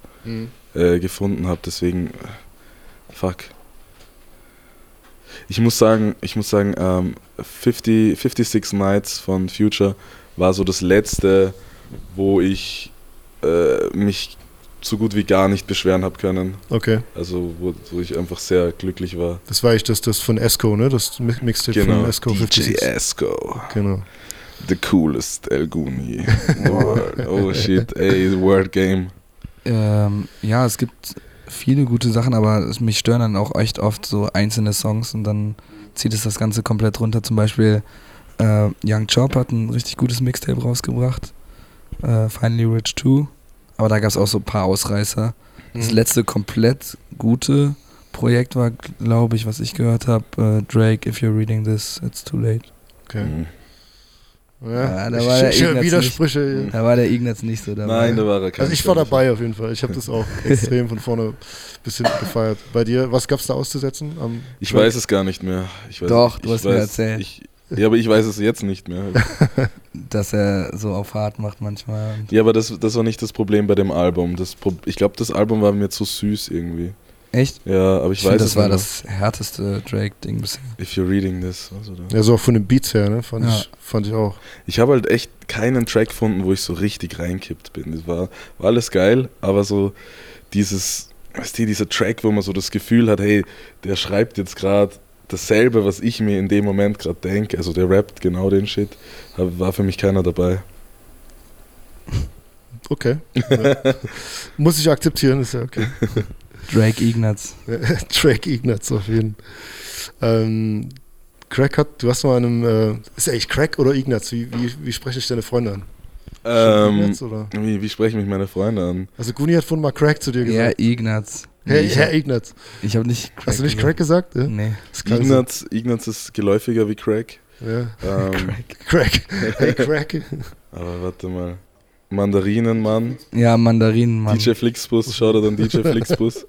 äh, gefunden habe. Deswegen, äh, fuck. Ich muss sagen, ich muss sagen, ähm, 50, 56 Nights von Future war so das letzte, wo ich äh, mich so gut wie gar nicht beschweren habe können. Okay. Also wo, wo ich einfach sehr glücklich war. Das war eigentlich das, das von Esco, ne? Das Mi- Mixtape Genau, von Esco DJ 56. Esco. Genau. The coolest El Guni in the *laughs* world. Oh shit, ey, the Word Game. Ähm, ja, es gibt viele gute Sachen, aber es- mich stören dann auch echt oft so einzelne Songs und dann zieht es das Ganze komplett runter. Zum Beispiel äh, Young Chop hat ein richtig gutes Mixtape rausgebracht. Äh, Finally Rich 2. Aber da gab es auch so ein paar Ausreißer. Das Mhm. letzte komplett gute Projekt war, glaube ich, was ich gehört habe, äh, Drake, if you're reading this, it's too late. Okay. Mhm. Ja, da ich, war der Ignaz Widersprüche. Da war der Ignaz nicht so dabei. Nein, da war er kein Also ich war dabei auf jeden Fall. Ich habe das auch extrem von vorne bis hinten gefeiert. Bei dir, was gab's da auszusetzen? Am Ich weiß es gar nicht mehr. Ich weiß, Doch, ich du hast mir weiß, erzählt. Ich, *laughs* ja, aber ich weiß es jetzt nicht mehr. *laughs* Dass er so auf hart macht manchmal. Ja, aber das, das war nicht das Problem bei dem Album. Das, Pro- ich glaube, das Album war mir zu süß irgendwie. Echt? Ja, aber ich, Ich, weiß finde, es das war nicht das härteste Drake-Ding bisher. If you're reading this. Also. Ja, so auch von den Beats her, ne? Fand, Ja. ich, fand ich auch. Ich habe halt echt keinen Track gefunden, wo ich so richtig reinkippt bin. Das war, war alles geil, aber so dieses, weißt du, dieser Track, wo man so das Gefühl hat, hey, der schreibt jetzt gerade dasselbe, was ich mir in dem Moment gerade denke. Also der rappt genau den Shit. War für mich keiner dabei. Okay. Ja. Muss ich akzeptieren, ist ja okay. *laughs* Drake Ignaz. *laughs* Drake Ignaz auf jeden ähm, Crack hat, du hast mal einem, äh, ist er eigentlich Crack oder Ignaz? Wie, wie, wie spreche ich deine Freunde an? Ähm, Ignaz, oder? wie, wie sprechen mich meine Freunde an? Also Guni hat vorhin mal Crack zu dir Ja, gesagt. Ignaz. Herr, ich Herr hab, Ignaz. ich hab nicht Crack Hast du nicht gesagt. Crack gesagt? Ja? Nee. Ignaz, Ignaz ist geläufiger wie Crack. sein. Ähm, Crack. Crack. *laughs* Hey, Crack. aber warte mal. Mandarinenmann, Ja, Mandarinen, Mann. DJ Flixbus, schau dir dann DJ *laughs* Flixbus.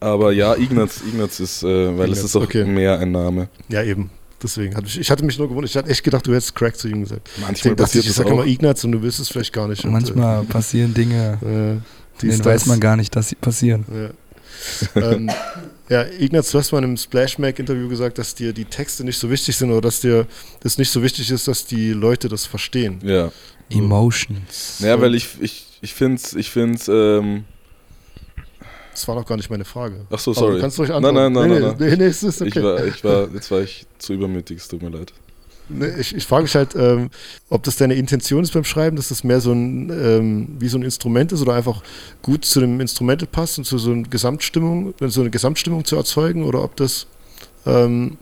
Aber ja, Ignaz, Ignaz ist, äh, weil es Ignaz, ist auch okay. mehr ein Name. Ja, eben. Deswegen hatte ich, ich hatte mich nur gewundert. Ich hatte echt gedacht, du hättest Crack zu ihm gesagt. Manchmal Deswegen passiert ich, ich das sag auch. immer Ignaz und du willst es vielleicht gar nicht. Und, Manchmal passieren Dinge, Äh, dies, denen weiß man gar nicht, dass sie passieren. Ja. ähm, *laughs* ja, Ignaz, du hast mal in einem Splashmack-Interview gesagt, dass dir die Texte nicht so wichtig sind oder dass dir das nicht so wichtig ist, dass die Leute das verstehen. Ja. Emotions. Naja, weil ich, ich, ich finde es, ich find's, ähm, Das war noch gar nicht meine Frage. ach so, Aber sorry. Du kannst ruhig Nein, antworten. nein, nein, nee, nein, nee, nee, nee, es ist okay. Ich war, ich war, jetzt war ich zu übermütig, es tut mir leid. Nee, ich, ich frage mich halt, ähm, ob das deine Intention ist beim Schreiben, dass das mehr so ein, ähm, wie so ein Instrument ist oder einfach gut zu dem Instrumental passt und zu so einer Gesamtstimmung, so eine Gesamtstimmung zu erzeugen oder ob das, ähm,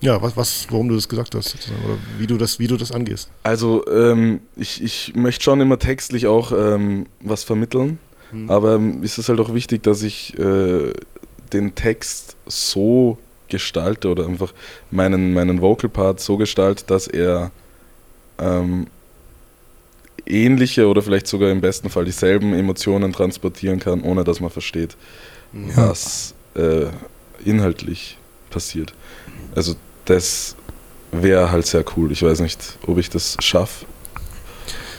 ja, was, was, warum du das gesagt hast oder wie du das, wie du das angehst. Also, ähm, ich, ich möchte schon immer textlich auch ähm, was vermitteln, Hm. aber ähm, es ist halt auch wichtig, dass ich äh, den Text so gestalte oder einfach meinen, meinen Vocal Part so gestalte, dass er ähm, ähnliche oder vielleicht sogar im besten Fall dieselben Emotionen transportieren kann, ohne dass man versteht, was äh, inhaltlich passiert. Also das wäre halt sehr cool. Ich weiß nicht, ob ich das schaffe,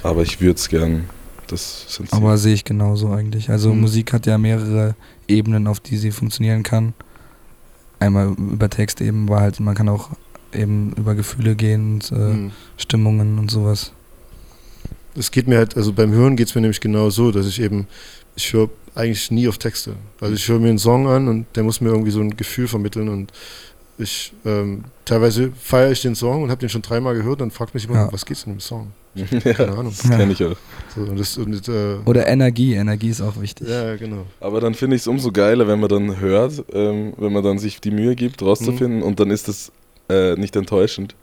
aber ich würde es gern. Das sind Aber sehe ich genauso eigentlich. Also Mhm. Musik hat ja mehrere Ebenen, auf die sie funktionieren kann. Einmal über Text eben, aber halt man kann auch eben über Gefühle gehen und äh, Mhm. Stimmungen und sowas. Es geht mir halt, also beim Hören geht es mir nämlich genau so, dass ich eben, ich höre eigentlich nie auf Texte. Also ich höre mir einen Song an und der muss mir irgendwie so ein Gefühl vermitteln und ich, ähm, teilweise feiere ich den Song und habe den schon dreimal gehört und fragt mich immer, Ja. was geht's in dem Song? *laughs* ja, Keine Ahnung. das kenne ich auch. So, und das, und, äh, Oder Energie, Energie ist auch wichtig. ja, genau. Aber dann finde ich es umso geiler, wenn man dann hört, ähm, wenn man dann sich die Mühe gibt, rauszufinden und dann ist das äh, nicht enttäuschend.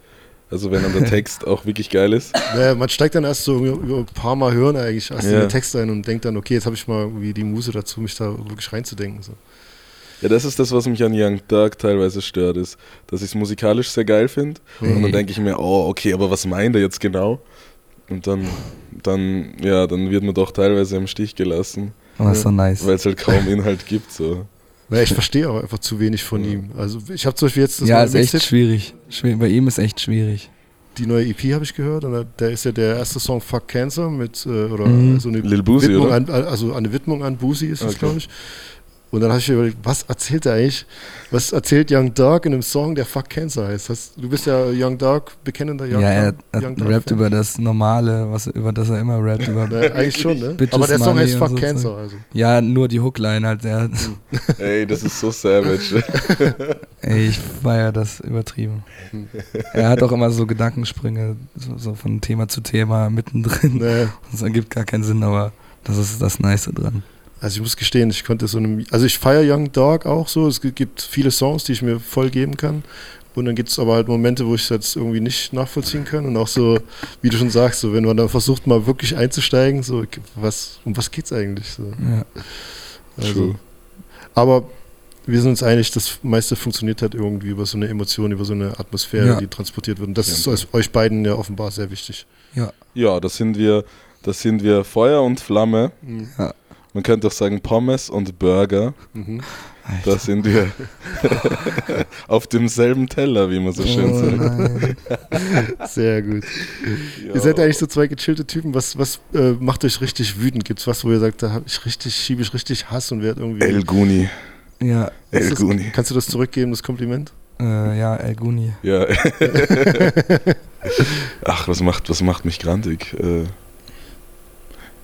Also wenn dann der *laughs* Text auch wirklich geil ist. Ja, man steigt dann erst so über, ein paar Mal hören eigentlich erst in Ja. den Text ein und denkt dann, okay, jetzt habe ich mal irgendwie die Muse dazu, mich da wirklich reinzudenken. So. Ja, das ist das, was mich an Young Dark teilweise stört, ist, dass ich es musikalisch sehr geil finde. Und dann denke ich mir, oh, okay, aber was meint er jetzt genau? Und dann, dann, ja, dann wird man doch teilweise im Stich gelassen, Aber ist so nice. weil es halt kaum Inhalt gibt. So. Naja, ich verstehe aber einfach zu wenig von ihm. Also ich habe zum Beispiel jetzt das ja, ist echt schwierig. Bei ihm ist echt schwierig. die neue EP habe ich gehört und da- ist ja der erste Song Fuck Cancer mit äh, oder Mhm. so eine Lil Boosie, Widmung oder? an, also eine Widmung an Boosie ist das, Okay. glaube ich. Und dann habe ich mir überlegt, was erzählt er eigentlich? Was erzählt Young Dark in einem Song, der Fuck Cancer heißt? Das, du bist ja Young Dark, bekennender Young ja, er, Dark. er Young Dark rappt Fan. über das Normale, was, über das er immer rappt. Über, *laughs* Na, eigentlich schon, ne? Bitches Aber der Song Money heißt Fuck so Cancer. Also. ja, nur die Hookline halt. Der, Ey, das ist so savage. *laughs* ey, ich feier das übertrieben. Er hat auch immer so Gedankensprünge, so, so von Thema zu Thema mittendrin. Ne, Das ergibt gar keinen Sinn, aber das ist das Nice dran. Also ich muss gestehen, ich konnte so einem, also ich feiere Young Dog auch so. Es gibt viele Songs, die ich mir voll geben kann. Und dann gibt es aber halt Momente, wo ich es jetzt irgendwie nicht nachvollziehen kann. Und auch so, wie du schon sagst, so wenn man dann versucht, mal wirklich einzusteigen, so was, um was geht's eigentlich? So. Ja. Also, True. aber wir sind uns einig, das meiste funktioniert halt irgendwie über so eine Emotion, über so eine Atmosphäre, Ja. die transportiert wird. Und das Ja. ist euch- beiden ja offenbar sehr wichtig. Ja, das sind wir, das sind wir Feuer und Flamme. Mhm. Ja. Man könnte auch sagen Pommes und Burger. Mhm. Da sind wir *laughs* auf demselben Teller, wie man so schön Oh sagt. nein. Sehr gut. Ja. Ihr seid eigentlich so zwei gechillte Typen. Was, was äh, macht euch richtig wütend? Gibt es was, wo ihr sagt, da hab ich richtig, schiebe ich richtig Hass und werde irgendwie. El Guni. Ja, El das, Guni. kannst du das zurückgeben, das Kompliment? äh, ja, El Guni. Ja. *laughs* Ach, was macht, was macht mich grantig? Äh,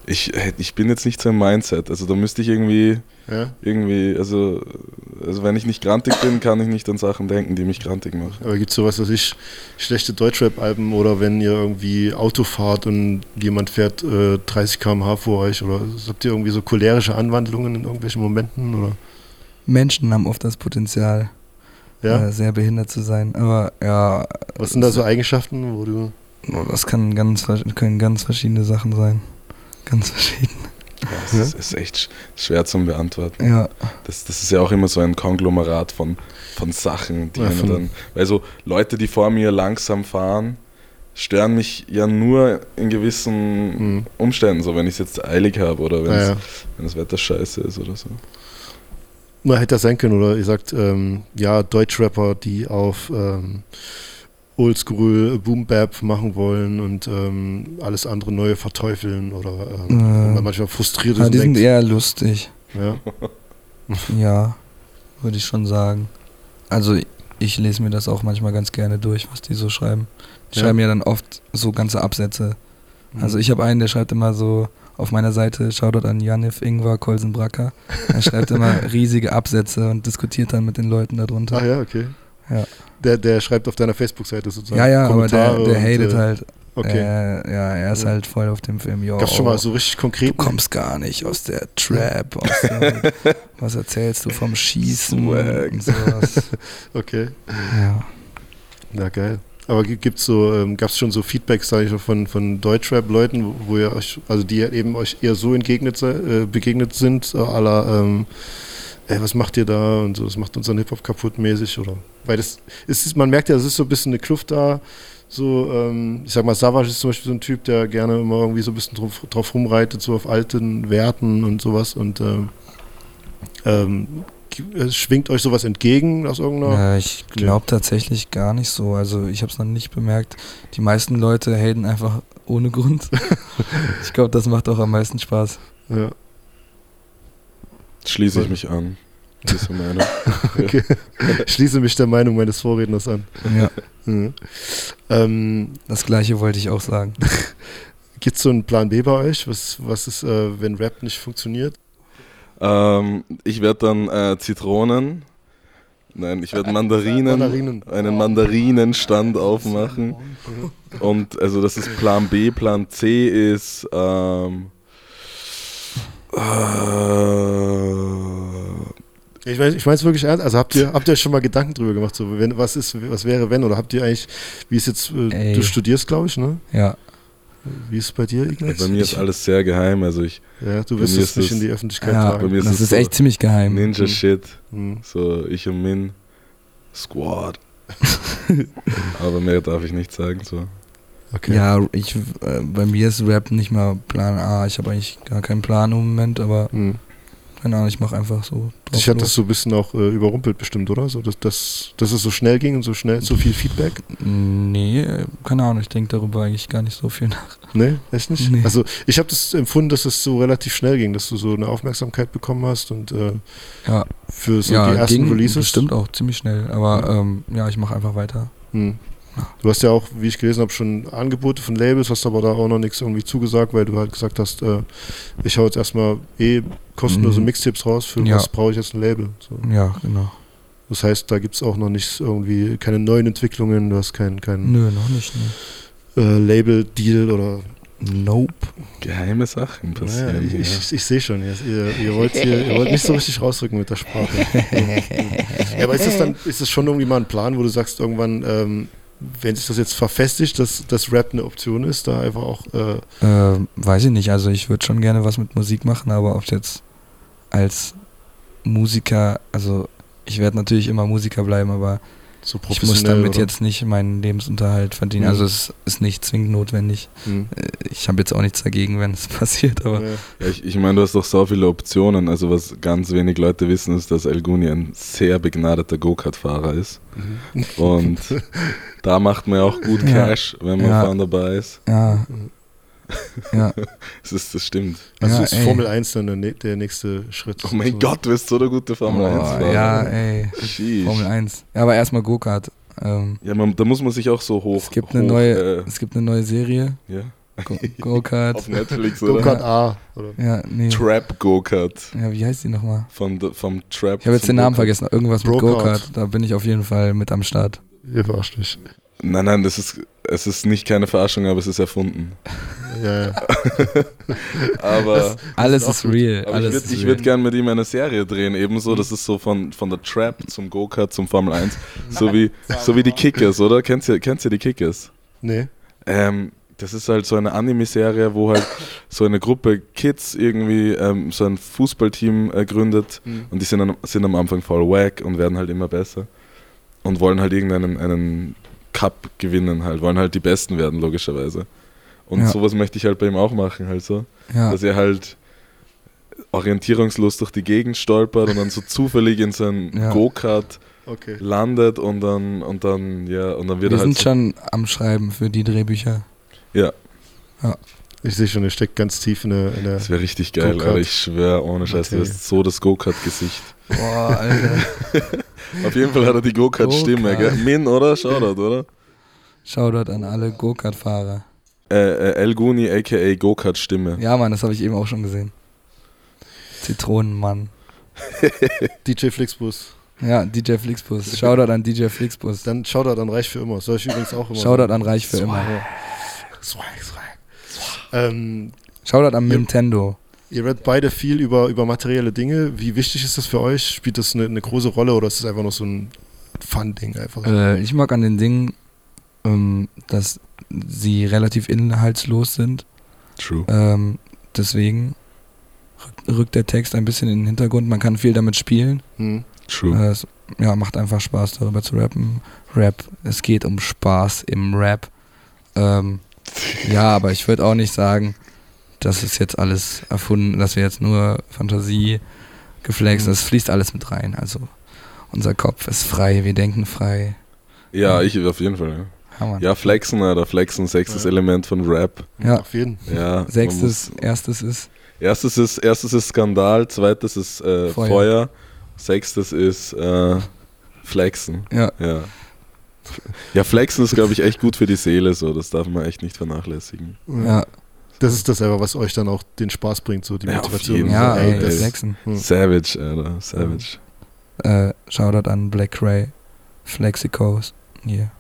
Ich, ich bin jetzt nicht so im Mindset. Also da müsste ich irgendwie, Ja. irgendwie, also, also wenn ich nicht grantig bin, kann ich nicht an Sachen denken, die mich grantig machen. Aber gibt es sowas, was ich, schlechte Deutschrap-Alben oder wenn ihr irgendwie Auto fahrt und jemand fährt äh, 30 km/h vor euch oder habt ihr irgendwie so cholerische Anwandlungen in irgendwelchen Momenten? Oder? Menschen haben oft das Potenzial, Ja? äh, sehr behindert zu sein. Aber ja, Was sind da so Eigenschaften, wo du. das kann ganz, können ganz verschiedene Sachen sein. Ganz verschieden. Ja, das ist, ist echt sch- schwer zum Beantworten. Ja, Das, das ist ja auch immer so ein Konglomerat von, von Sachen, die Ja, von- dann. Weil so Leute, die vor mir langsam fahren, stören mich ja nur in gewissen Mhm. Umständen, so wenn ich es jetzt eilig habe oder wenn Ja, ja. wenn das Wetter scheiße ist oder so. Na, hätte das sein können, oder ihr sagt, ähm, ja, Deutschrapper, die auf ähm, Oldschool Boom Bap machen wollen und ähm, alles andere Neue verteufeln oder ähm, Äh, man manchmal frustriert ist ja die sind eher lustig. ja, *laughs* Ja, würde ich schon sagen. Also ich lese mir das auch manchmal ganz gerne durch, was die so schreiben. Die Ja. schreiben ja dann oft so ganze Absätze. Also ich habe einen, der schreibt immer so auf meiner Seite, Shoutout an Janif Ingvar Kolsenbracker. Er schreibt immer *laughs* riesige Absätze und diskutiert dann mit den Leuten darunter. Ah ja, okay. Ja. Der, der schreibt auf deiner Facebook-Seite sozusagen. ja, ja, aber der, Kommentare der hatet äh, halt. Okay. Äh, ja, er ist halt voll auf dem Film. Yo, Gab's schon mal so richtig du konkret? kommst gar nicht aus der Trap. *laughs* Aus der, was erzählst du vom Schießen Swag. und sowas. *laughs* Okay. Ja. Na geil. Aber gi- gibt's so, ähm, gab es schon so Feedbacks, sage ich mal, von, von Deutschrap-Leuten, wo, wo ihr euch, also die eben euch eher so entgegnet, äh, begegnet sind, à la, ähm, ey, was macht ihr da und so, das macht unseren Hip-Hop kaputt mäßig, oder? Weil das ist, man merkt ja, es ist so ein bisschen eine Kluft da, so, ähm, ich sag mal, Savage ist zum Beispiel so ein Typ, der gerne immer irgendwie so ein bisschen drauf, drauf rumreitet, so auf alten Werten und sowas und ähm, ähm, äh, schwingt euch sowas entgegen aus irgendeiner. Äh, ich glaube tatsächlich gar nicht so. Also ich habe es noch nicht bemerkt. Die meisten Leute haten einfach ohne Grund. *laughs* ich glaube, das macht auch am meisten Spaß. Ja. Schließe ich mich an. Diese Meinung. *laughs* Okay. Schließe mich der Meinung meines Vorredners an. Ja, Mhm. Ähm, das gleiche wollte ich auch sagen. *laughs* Gibt es so einen Plan B bei euch? Was, was ist, äh, wenn Rap nicht funktioniert? Ähm, ich werde dann äh, Zitronen, nein, ich werde Mandarinen, Mandarinen. einen Mandarinenstand aufmachen. Und also das ist Plan B, Plan C ist ähm, äh, Ich meine ich mein's wirklich ernst. Also habt ihr, habt ihr euch schon mal Gedanken drüber gemacht? So, wenn, was, ist, was wäre, wenn? Oder habt ihr eigentlich, wie ist jetzt, äh, du studierst, glaube ich, ne? Ja, Wie ist es bei dir, Ignaz? bei mir ist alles sehr geheim, also ich Ja, du wirst es ist nicht es- in die Öffentlichkeit ja bei mir ist das es ist so echt ziemlich geheim. Ninja Shit, Mhm. so ich und Min Squad. *laughs* Aber mehr darf ich nicht sagen so. Okay. Ja, ich, äh, bei mir ist Rap nicht mal Plan A. Ich habe eigentlich gar keinen Plan im Moment, aber Mhm. Keine Ahnung, ich mache einfach so. drauf Dich hat los. das so ein bisschen auch äh, überrumpelt bestimmt, oder? So, dass, dass, dass es so schnell ging und so schnell, so viel Feedback? Nee, keine Ahnung, ich denke darüber eigentlich gar nicht so viel nach. Nee, echt nicht? Nee. Also ich habe das empfunden, dass es so relativ schnell ging, dass du so eine Aufmerksamkeit bekommen hast und äh, Ja, für so ja die ersten ging Releases. bestimmt auch ziemlich schnell, aber ähm, ja, ich mache einfach weiter. Hm. Du hast ja auch, wie ich gelesen habe, schon Angebote von Labels, hast aber da auch noch nichts irgendwie zugesagt, weil du halt gesagt hast, äh, ich hau jetzt erstmal eh kostenlose Mhm. Mixtapes raus, für Ja. was brauche ich jetzt ein Label? So. Ja, genau. Das heißt, da gibt es auch noch nicht irgendwie keine neuen Entwicklungen, du hast kein, kein Nö, noch nicht. Ne. äh, Label-Deal oder Nope. Geheime Sachen Naja, ich, ich, ich sehe schon, ihr, ihr, ihr, wollt hier, ihr wollt nicht so richtig rausrücken mit der Sprache. *laughs* ja, aber ist das dann, ist das schon irgendwie mal ein Plan, wo du sagst, irgendwann, ähm, wenn sich das jetzt verfestigt, dass, dass Rap eine Option ist, da einfach auch, äh, Ähm, weiß ich nicht, also ich würde schon gerne was mit Musik machen, aber ob jetzt als Musiker, also ich werde natürlich immer Musiker bleiben, aber so ich muss damit oder? jetzt nicht meinen Lebensunterhalt verdienen. Mhm. Also es ist nicht zwingend notwendig. Hm. Äh, Ich habe jetzt auch nichts dagegen, wenn es *laughs* passiert, aber Ja. Ja, ich, ich meine, du hast doch so viele Optionen. Also was ganz wenig Leute wissen, ist, dass El Guni ein sehr begnadeter Go-Kart-Fahrer ist. Und *laughs* da macht man ja auch gut Ja. Cash, wenn man Ja. vorne dabei ist. ja. Ja, *laughs* Das, ist, das stimmt. Also ja, ist ey. Formel 1 dann der, der nächste Schritt. Oh mein So. Gott, du bist so der gute Formel Oh, 1-Fahrer. ja, ey. Sheesh. Formel 1. Ja, aber erstmal Go-Kart. Ähm, Ja, man, da muss man sich auch so hoch. es gibt hoch, eine neue, Äh, es gibt eine neue Serie, ja, Go- *laughs* auf Go-Kart. Netflix, oder? Go-Kart A. Oder? Ja, nee. Trap Go-Kart. Ja, wie heißt die nochmal? Von, de- vom Trap. Ich habe jetzt den Namen Go-Kart. vergessen. Irgendwas mit Go-Kart. Go-Kart. Da bin ich auf jeden Fall mit am Start. Ihr verarscht mich. Nein, nein, das ist, es ist nicht keine Verarschung, aber es ist erfunden. Ja, ja. *laughs* Aber, Alles auch ist gut. real. aber alles ich würde ist würd gerne mit ihm eine Serie drehen, ebenso. Das ist so von, von der Trap zum Go-Kart zum Formel 1. So wie, so wie die Kickers, oder? Kennst du, kennst du die Kickers? Nee. Ähm, das ist halt so eine Anime-Serie, wo halt *laughs* so eine Gruppe Kids irgendwie ähm, so ein Fußballteam äh, gründet und die sind, am- sind am Anfang voll wack und werden halt immer besser und wollen halt irgendeinen einen Cup gewinnen halt, wollen halt die Besten werden, logischerweise. Und Ja. sowas möchte ich halt bei ihm auch machen, halt so. Ja, Dass er halt orientierungslos durch die Gegend stolpert und dann so zufällig in sein *laughs* Ja. Go-Kart Okay. landet und dann, und dann, ja, und dann wird wir er halt sind so, schon am Schreiben für die Drehbücher. Ja, Ich sehe schon, ihr steckt ganz tief in der. In der Das wäre richtig geil, aber ich schwöre, ohne Scheiß, du hast so das Go-Kart-Gesicht. Boah, Alter. *laughs* Auf jeden Fall hat er die Go-Kart-Stimme, Go-Kart. gell? Min, oder? Shoutout, oder? Shoutout an alle Go-Kart-Fahrer. Äh, äh, El Guni, a.k.a. Go-Kart-Stimme. Ja, Mann, das habe ich eben auch schon gesehen. Zitronenmann. *laughs* DJ Flixbus. Ja, DJ Flixbus. Shoutout an DJ Flixbus. Dann Shoutout an Reich für immer. Soll ich übrigens auch immer Shoutout an Reich für Swag. immer. Swag, swag. Ähm, Shoutout an Ja. Nintendo. Ihr redet beide viel über, über materielle Dinge. Wie wichtig ist das für euch? Spielt das eine, eine große Rolle oder ist das einfach noch so ein Fun-Ding einfach? Äh, ich mag an den Dingen, ähm, dass sie relativ inhaltslos sind. True. Ähm, deswegen rückt, rückt der Text ein bisschen in den Hintergrund. Man kann viel damit spielen. Hm. True. Äh, es ja, macht einfach Spaß, darüber zu rappen. Rap, es geht um Spaß im Rap. Ähm, ja, aber ich würde auch nicht sagen, dass es jetzt alles erfunden, dass wir jetzt nur Fantasie geflext. Mhm. Das fließt alles mit rein. Also unser Kopf ist frei, wir denken frei. Ja, ich auf jeden Fall. Ja, Hammer. ja Flexen, Alter. Flexen, sechstes Element von Rap. Ja. Auf jeden. Ja, man Sechstes, muss- erstes ist Erstes ist, erstes ist Skandal, zweites ist äh, Feuer. Feuer. sechstes ist äh, Flexen. ja. Ja. Ja, Flexen ist, glaube ich, echt gut für die Seele, so. Das darf man echt nicht vernachlässigen. Ja, Das ist das einfach, was euch dann auch den Spaß bringt, so die Ja, Motivation. ja, Fall, ey, ey. das Flexen. Hm. Savage, Alter. Savage. Äh, Shoutout an Black Ray, Flexicos. Hier.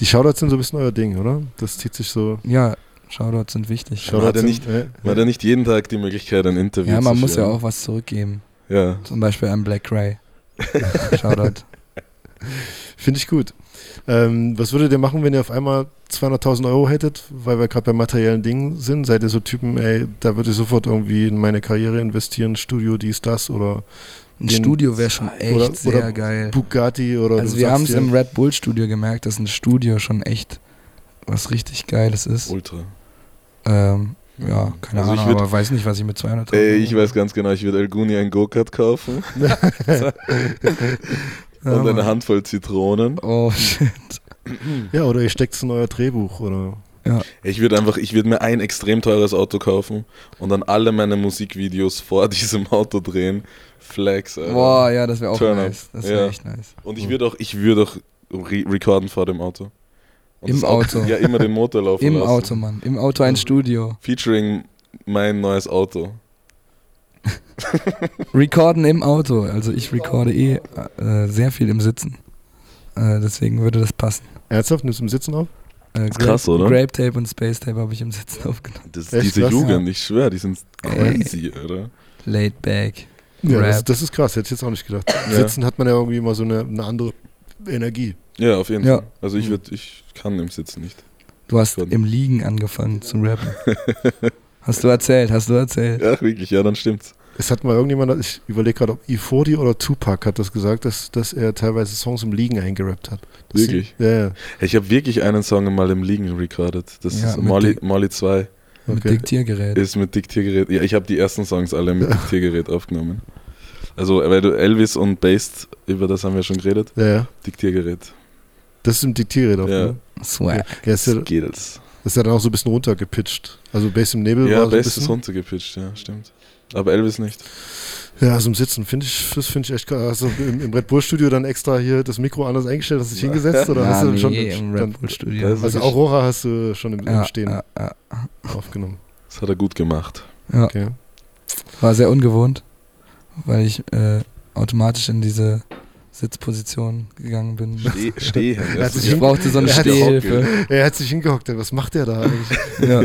die Shoutouts sind so ein bisschen euer Ding, oder? Das zieht sich so. Ja, Shoutouts sind wichtig. Man hat ja nicht- äh, ja nicht jeden Tag die Möglichkeit, ein Interview Ja, zu man muss ja auch was zurückgeben. Ja. Zum Beispiel an Black Ray. *laughs* Shoutout. Finde ich gut. Ähm, was würdet ihr machen, wenn ihr auf einmal 200.000 Euro hättet, weil wir gerade bei materiellen Dingen sind? Seid ihr so Typen, ey, da würde ich sofort irgendwie in meine Karriere investieren, Studio, dies, das oder Ein Den- Studio wäre schon echt oder- sehr oder geil. Bugatti oder Also wir haben es im Red Bull Studio gemerkt, dass ein Studio schon echt was richtig Geiles ist. Ultra. Ähm, ja, keine Also ich Ahnung, würd- aber weiß nicht, was ich mit 200 Ey, ich weiß ganz genau, ich würde El Guni ein Go-Kart kaufen *laughs* *laughs* *laughs* und eine Handvoll Zitronen. Oh shit. Ja, oder ihr steckt es in euer Drehbuch oder. Ich würde einfach, ich würde mir ein extrem teures Auto kaufen und dann alle meine Musikvideos vor *laughs* diesem Auto drehen. Flex, Alter. Boah, ja, das wäre auch Turn up. nice. Das wäre Ja. echt nice. Und ich würde auch, ich würde auch re recorden vor dem Auto. Und Im Auto. Ja, immer den Motor laufen Im lassen. Auto, Mann. Im Auto ein Studio. Featuring mein neues Auto. *laughs* Recorden im Auto. Also ich recorde eh äh, sehr viel im Sitzen. Äh, deswegen würde das passen. Ernsthaft? Nimmst du im Sitzen auf? Äh, ist krass, oder? Grape Tape und Space Tape habe ich im Sitzen *laughs* aufgenommen. Das, Echt, diese krass? Jugend, ich schwöre, die sind Ey. crazy, oder? Laid back. Ja, das, das ist krass, hätte ich jetzt auch nicht gedacht. Ja. Sitzen hat man ja irgendwie immer so eine, eine andere Energie. Ja, auf jeden Ja. Fall. Also ich würde, ich kann im Sitzen nicht. Du hast Gut. im Liegen angefangen zu rappen. *laughs* hast du erzählt, hast du erzählt. Ja, wirklich, ja, dann stimmt's. Es hat mal irgendjemand, ich überlege gerade, ob E40 oder Tupac hat das gesagt, dass, dass er teilweise Songs im Liegen eingerappt hat. Das Wirklich? Ja, ja. Ich habe wirklich einen Song mal im Liegen recorded. Das Ja, ist mit Molly, Molly 2. Mit Okay. Diktiergerät. Ist mit Diktiergerät. Ja, ich habe die ersten Songs alle mit Diktiergerät aufgenommen. Also, weil du Elvis und Based, über das haben wir schon geredet. Ja, ja. Diktiergerät. Das ist im Diktiergerät auch, Ja. ne? Swag. Ja, ist ja, Skills. das ist ja dann auch so ein bisschen runtergepitcht. Also Bass im Nebel Ja, war so ein Bass ist runtergepitcht, ja, stimmt. Aber Elvis nicht. Ja, also im Sitzen finde ich, das finde ich echt krass. Hast du im, im Red Bull Studio dann extra hier das Mikro anders eingestellt, hast du dich hingesetzt oder Ja, hast du nee, schon im dann, Red Bull Studio. Also Aurora hast du schon im, ja, im Stehen ja, ja, aufgenommen. Das hat er gut gemacht. ja. Okay. War sehr ungewohnt, weil ich äh, automatisch in diese Sitzposition gegangen bin. Steh, stehen. *laughs* Er hat sich Ich brauchte so eine Er hat- Stehhilfe. Er hat sich hingehockt, was macht der da eigentlich? Ja,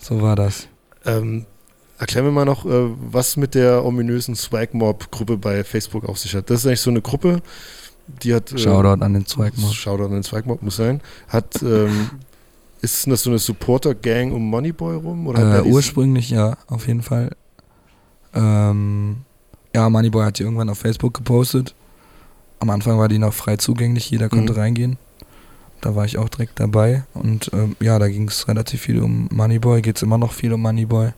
so war das. ähm, erklär mir mal noch, äh, was mit der ominösen Swag Mob Gruppe bei Facebook auf sich hat. Das ist eigentlich so eine Gruppe, die hat. äh, Shoutout an den Zweigmob. Shoutout an den Swag Mob muss sein. Hat. Ähm, *laughs* ist das so eine Supporter-Gang um Moneyboy rum? Oder hat Äh, ursprünglich ja, auf jeden Fall. Ähm, ja, Moneyboy hat die irgendwann auf Facebook gepostet. Am Anfang war die noch frei zugänglich, jeder konnte Mhm. reingehen. Da war ich auch direkt dabei. Und ähm, ja, da ging es relativ viel um Moneyboy, geht es immer noch viel um Moneyboy.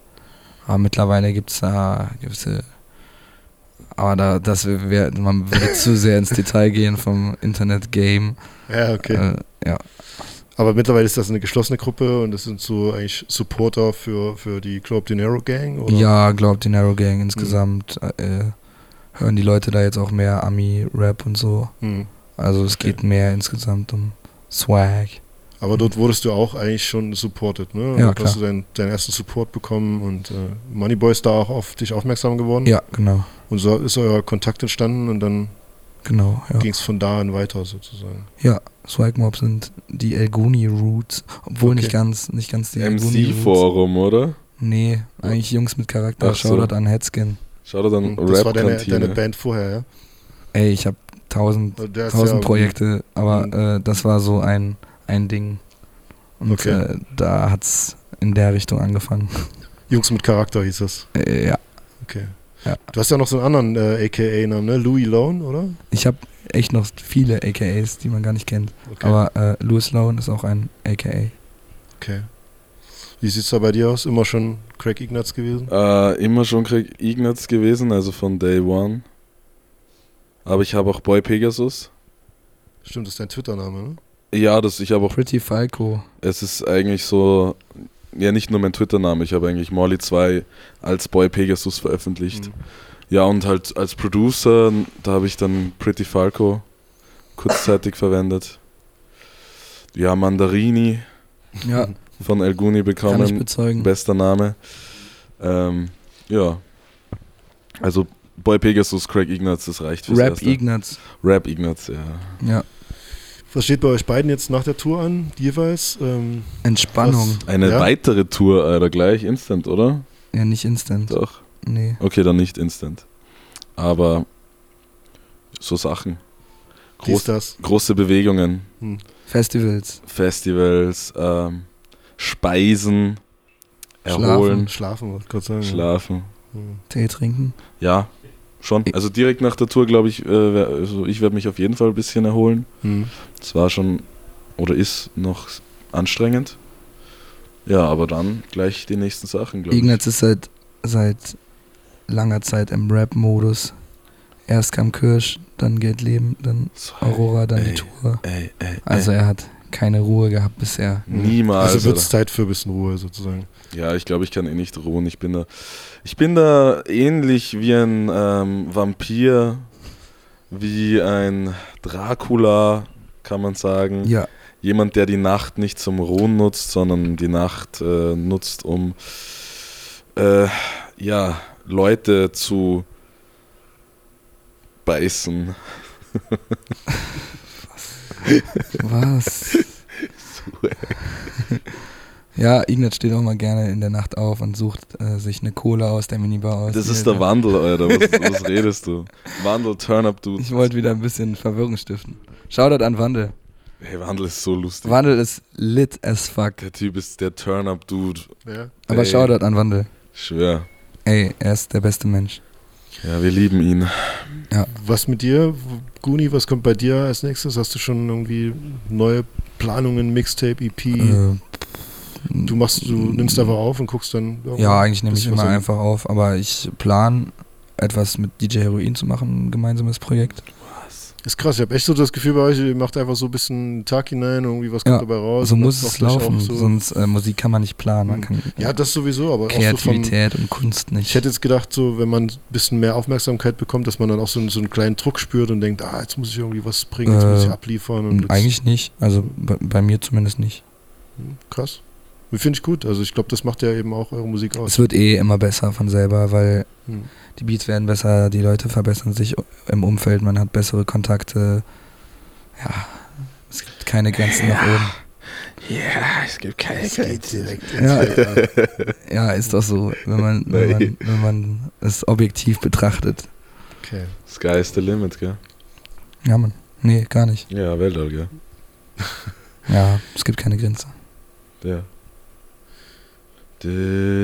Aber mittlerweile gibt es da gewisse. Aber da, das wär, man würde zu sehr ins Detail gehen vom Internet-Game. Ja, okay. Äh, ja, Aber mittlerweile ist das eine geschlossene Gruppe und das sind so eigentlich Supporter für, für die Club Dinero Gang? Oder? Ja, glaubt die Narrow Gang insgesamt äh, hören die Leute da jetzt auch mehr Ami-Rap und so. Hm. Also es Okay. geht mehr insgesamt um Swag. Aber dort wurdest du auch eigentlich schon supported, ne? Ja, klar. hast du deinen, deinen ersten Support bekommen und äh, Moneyboy ist da auch auf dich aufmerksam geworden. Ja, genau. Und so ist euer Kontakt entstanden und dann Genau, ja. ging es von da an weiter sozusagen. Ja, Swag Mob sind die Elguni Roots, obwohl Okay. nicht ganz, nicht ganz die Elguni Roots. MC-Forum, oder? Nee, eigentlich Jungs mit Charakter. Ach so. Shoutout an Headskin. Schau dir dann Hm, Das war deine, deine Band vorher, ja? Ey, ich habe tausend, tausend ja- Projekte, aber äh, das war so ein, ein Ding. Und Okay. äh, da hat's in der Richtung angefangen. *laughs* Jungs mit Charakter hieß das. Äh, ja. Okay. Ja. Du hast ja noch so einen anderen äh, AKA-Namen, ne? Louis Lone, oder? Ich habe echt noch viele AKAs, die man gar nicht kennt. Okay. Aber äh, Louis Lone ist auch ein AKA. okay. Wie sieht's da bei dir aus? Immer schon Craig Ignatz gewesen? Äh, immer schon Craig Ignatz gewesen, also von Day One. Aber ich habe auch Boy Pegasus. Stimmt, das ist dein Twitter-Name, ne? Ja, das ich habe auch. Pretty Falco. Es ist eigentlich so, ja nicht nur mein Twitter-Name. Ich habe eigentlich Molly 2 als Boy Pegasus veröffentlicht. Mhm. Ja und halt als Producer, da habe ich dann Pretty Falco kurzzeitig verwendet. Ja, Mandarini Ja, von El Guni kann ich bekommen. bezeugen. Bester Name. Ähm, ja. Also Boy Pegasus, Craig Ignatz, das reicht fürs Rap Erste. Ignatz. Rap Ignatz, ja. Ja, Was steht bei euch beiden jetzt nach der Tour an, jeweils? Ähm, Entspannung. Eine Ja? weitere Tour, Alter, gleich instant, oder? Ja, nicht instant. Doch. Nee. Okay, dann nicht instant. Aber so Sachen. Groß, das. große Bewegungen, Hm. Festivals. Festivals, ähm, Speisen, erholen, Schlafen, wollte ich gerade sagen. schlafen. Hm. Tee trinken. Ja, schon. Also direkt nach der Tour, glaube ich, äh, also ich werde mich auf jeden Fall ein bisschen erholen. Hm. Es war schon oder ist noch anstrengend. Ja, aber dann gleich die nächsten Sachen, glaube ich. Ignatz ist seit, seit langer Zeit im Rap-Modus. Erst kam Kirsch, dann Geld Leben, dann Aurora, dann die ey, Tour. Ey, ey, Also er hat keine Ruhe gehabt bisher. Niemals. Also wird es. Zeit für ein bisschen Ruhe sozusagen. Ja, ich glaube, ich kann eh nicht ruhen. Ich bin da, ich bin da ähnlich wie ein ähm, Vampir, wie ein Dracula, kann man sagen. Ja, Jemand, der die Nacht nicht zum Ruhen nutzt, sondern die Nacht äh, nutzt, um äh, ja, Leute zu beißen. *laughs* was? ja, Ignatz steht auch mal gerne in der Nacht auf und sucht äh, sich eine Cola aus der Minibar aus. Das ist er der Wandel, Alter. Was, *laughs* was redest du? Wandel, Turn-Up-Dude. Ich wollte wieder ein bisschen Verwirrung stiften. Shoutout an Wandel. Hey, Wandel ist so lustig. Wandel ist lit as fuck. Der Typ ist der Turn-Up-Dude. Ja. Aber Ey. Shoutout an Wandel. Schwer. Ey, er ist der beste Mensch. Ja, wir lieben ihn. Was mit dir, Guni, was kommt bei dir als nächstes? Hast du schon irgendwie neue Planungen, Mixtape, EP? Äh, du machst, du nimmst einfach auf und guckst dann. Ja, eigentlich nehme ich immer einfach auf, aber ich plane etwas mit DJ Heroin zu machen, ein gemeinsames Projekt. Ist krass, ich habe echt so das Gefühl bei euch, ihr macht einfach so ein bisschen einen Tag hinein, irgendwie was kommt Ja, dabei raus. so muss es laufen, so- sonst äh, Musik kann man nicht planen. Man kann Ja, das sowieso, aber auch so von, Kreativität und Kunst Ich nicht. hätte jetzt gedacht, so, wenn man ein bisschen mehr Aufmerksamkeit bekommt, dass man dann auch so, einen- so einen kleinen Druck spürt und denkt, ah, jetzt muss ich irgendwie was bringen, jetzt Äh, muss ich abliefern. Und jetzt, Eigentlich nicht, also bei, bei mir zumindest nicht. Hm, Krass. Finde ich gut. Also ich glaube, das macht ja eben auch eure Musik aus. Es wird eh immer besser von selber, weil Hm. die Beats werden besser, die Leute verbessern sich im Umfeld, man hat bessere Kontakte. Ja, es gibt keine Grenzen nach oben. Ja, es gibt keine Es ins Ja. Ja, ist doch so, wenn man, *laughs* wenn man, wenn man es objektiv betrachtet. Okay. Sky is the limit, gell? Ja, Mann. Nee, gar nicht. Ja, Weltall, gell? Ja, es gibt keine Grenze. Ja.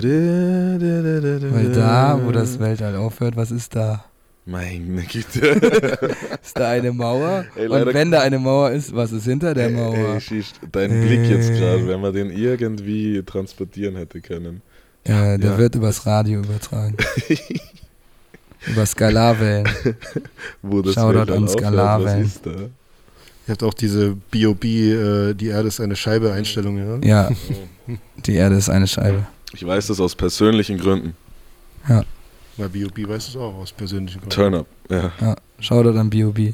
Weil da, wo das Weltall aufhört, was ist da? Meine Güte. *laughs* Ist da eine Mauer? Ey, Und wenn da eine Mauer ist, was ist hinter der Ey, Mauer? ey, Shish, dein Blick jetzt Äh. gerade, wenn man den irgendwie transportieren hätte können. Ja, der ja. wird übers Radio übertragen. *laughs* Über Skalarwellen. Wo das Shoutout an Skalawen. Was ist da? Ihr habt auch diese B.O.B., äh, die Erde ist eine Scheibe-Einstellung, ja? Ja, die Erde ist eine Scheibe. Ich weiß das aus persönlichen Gründen. Weil B.O.B. weiß es auch aus persönlichen Gründen. Turn up. Ja. Ja, Shoutout an B.O.B.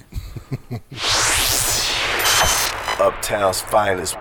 Uptown's finest.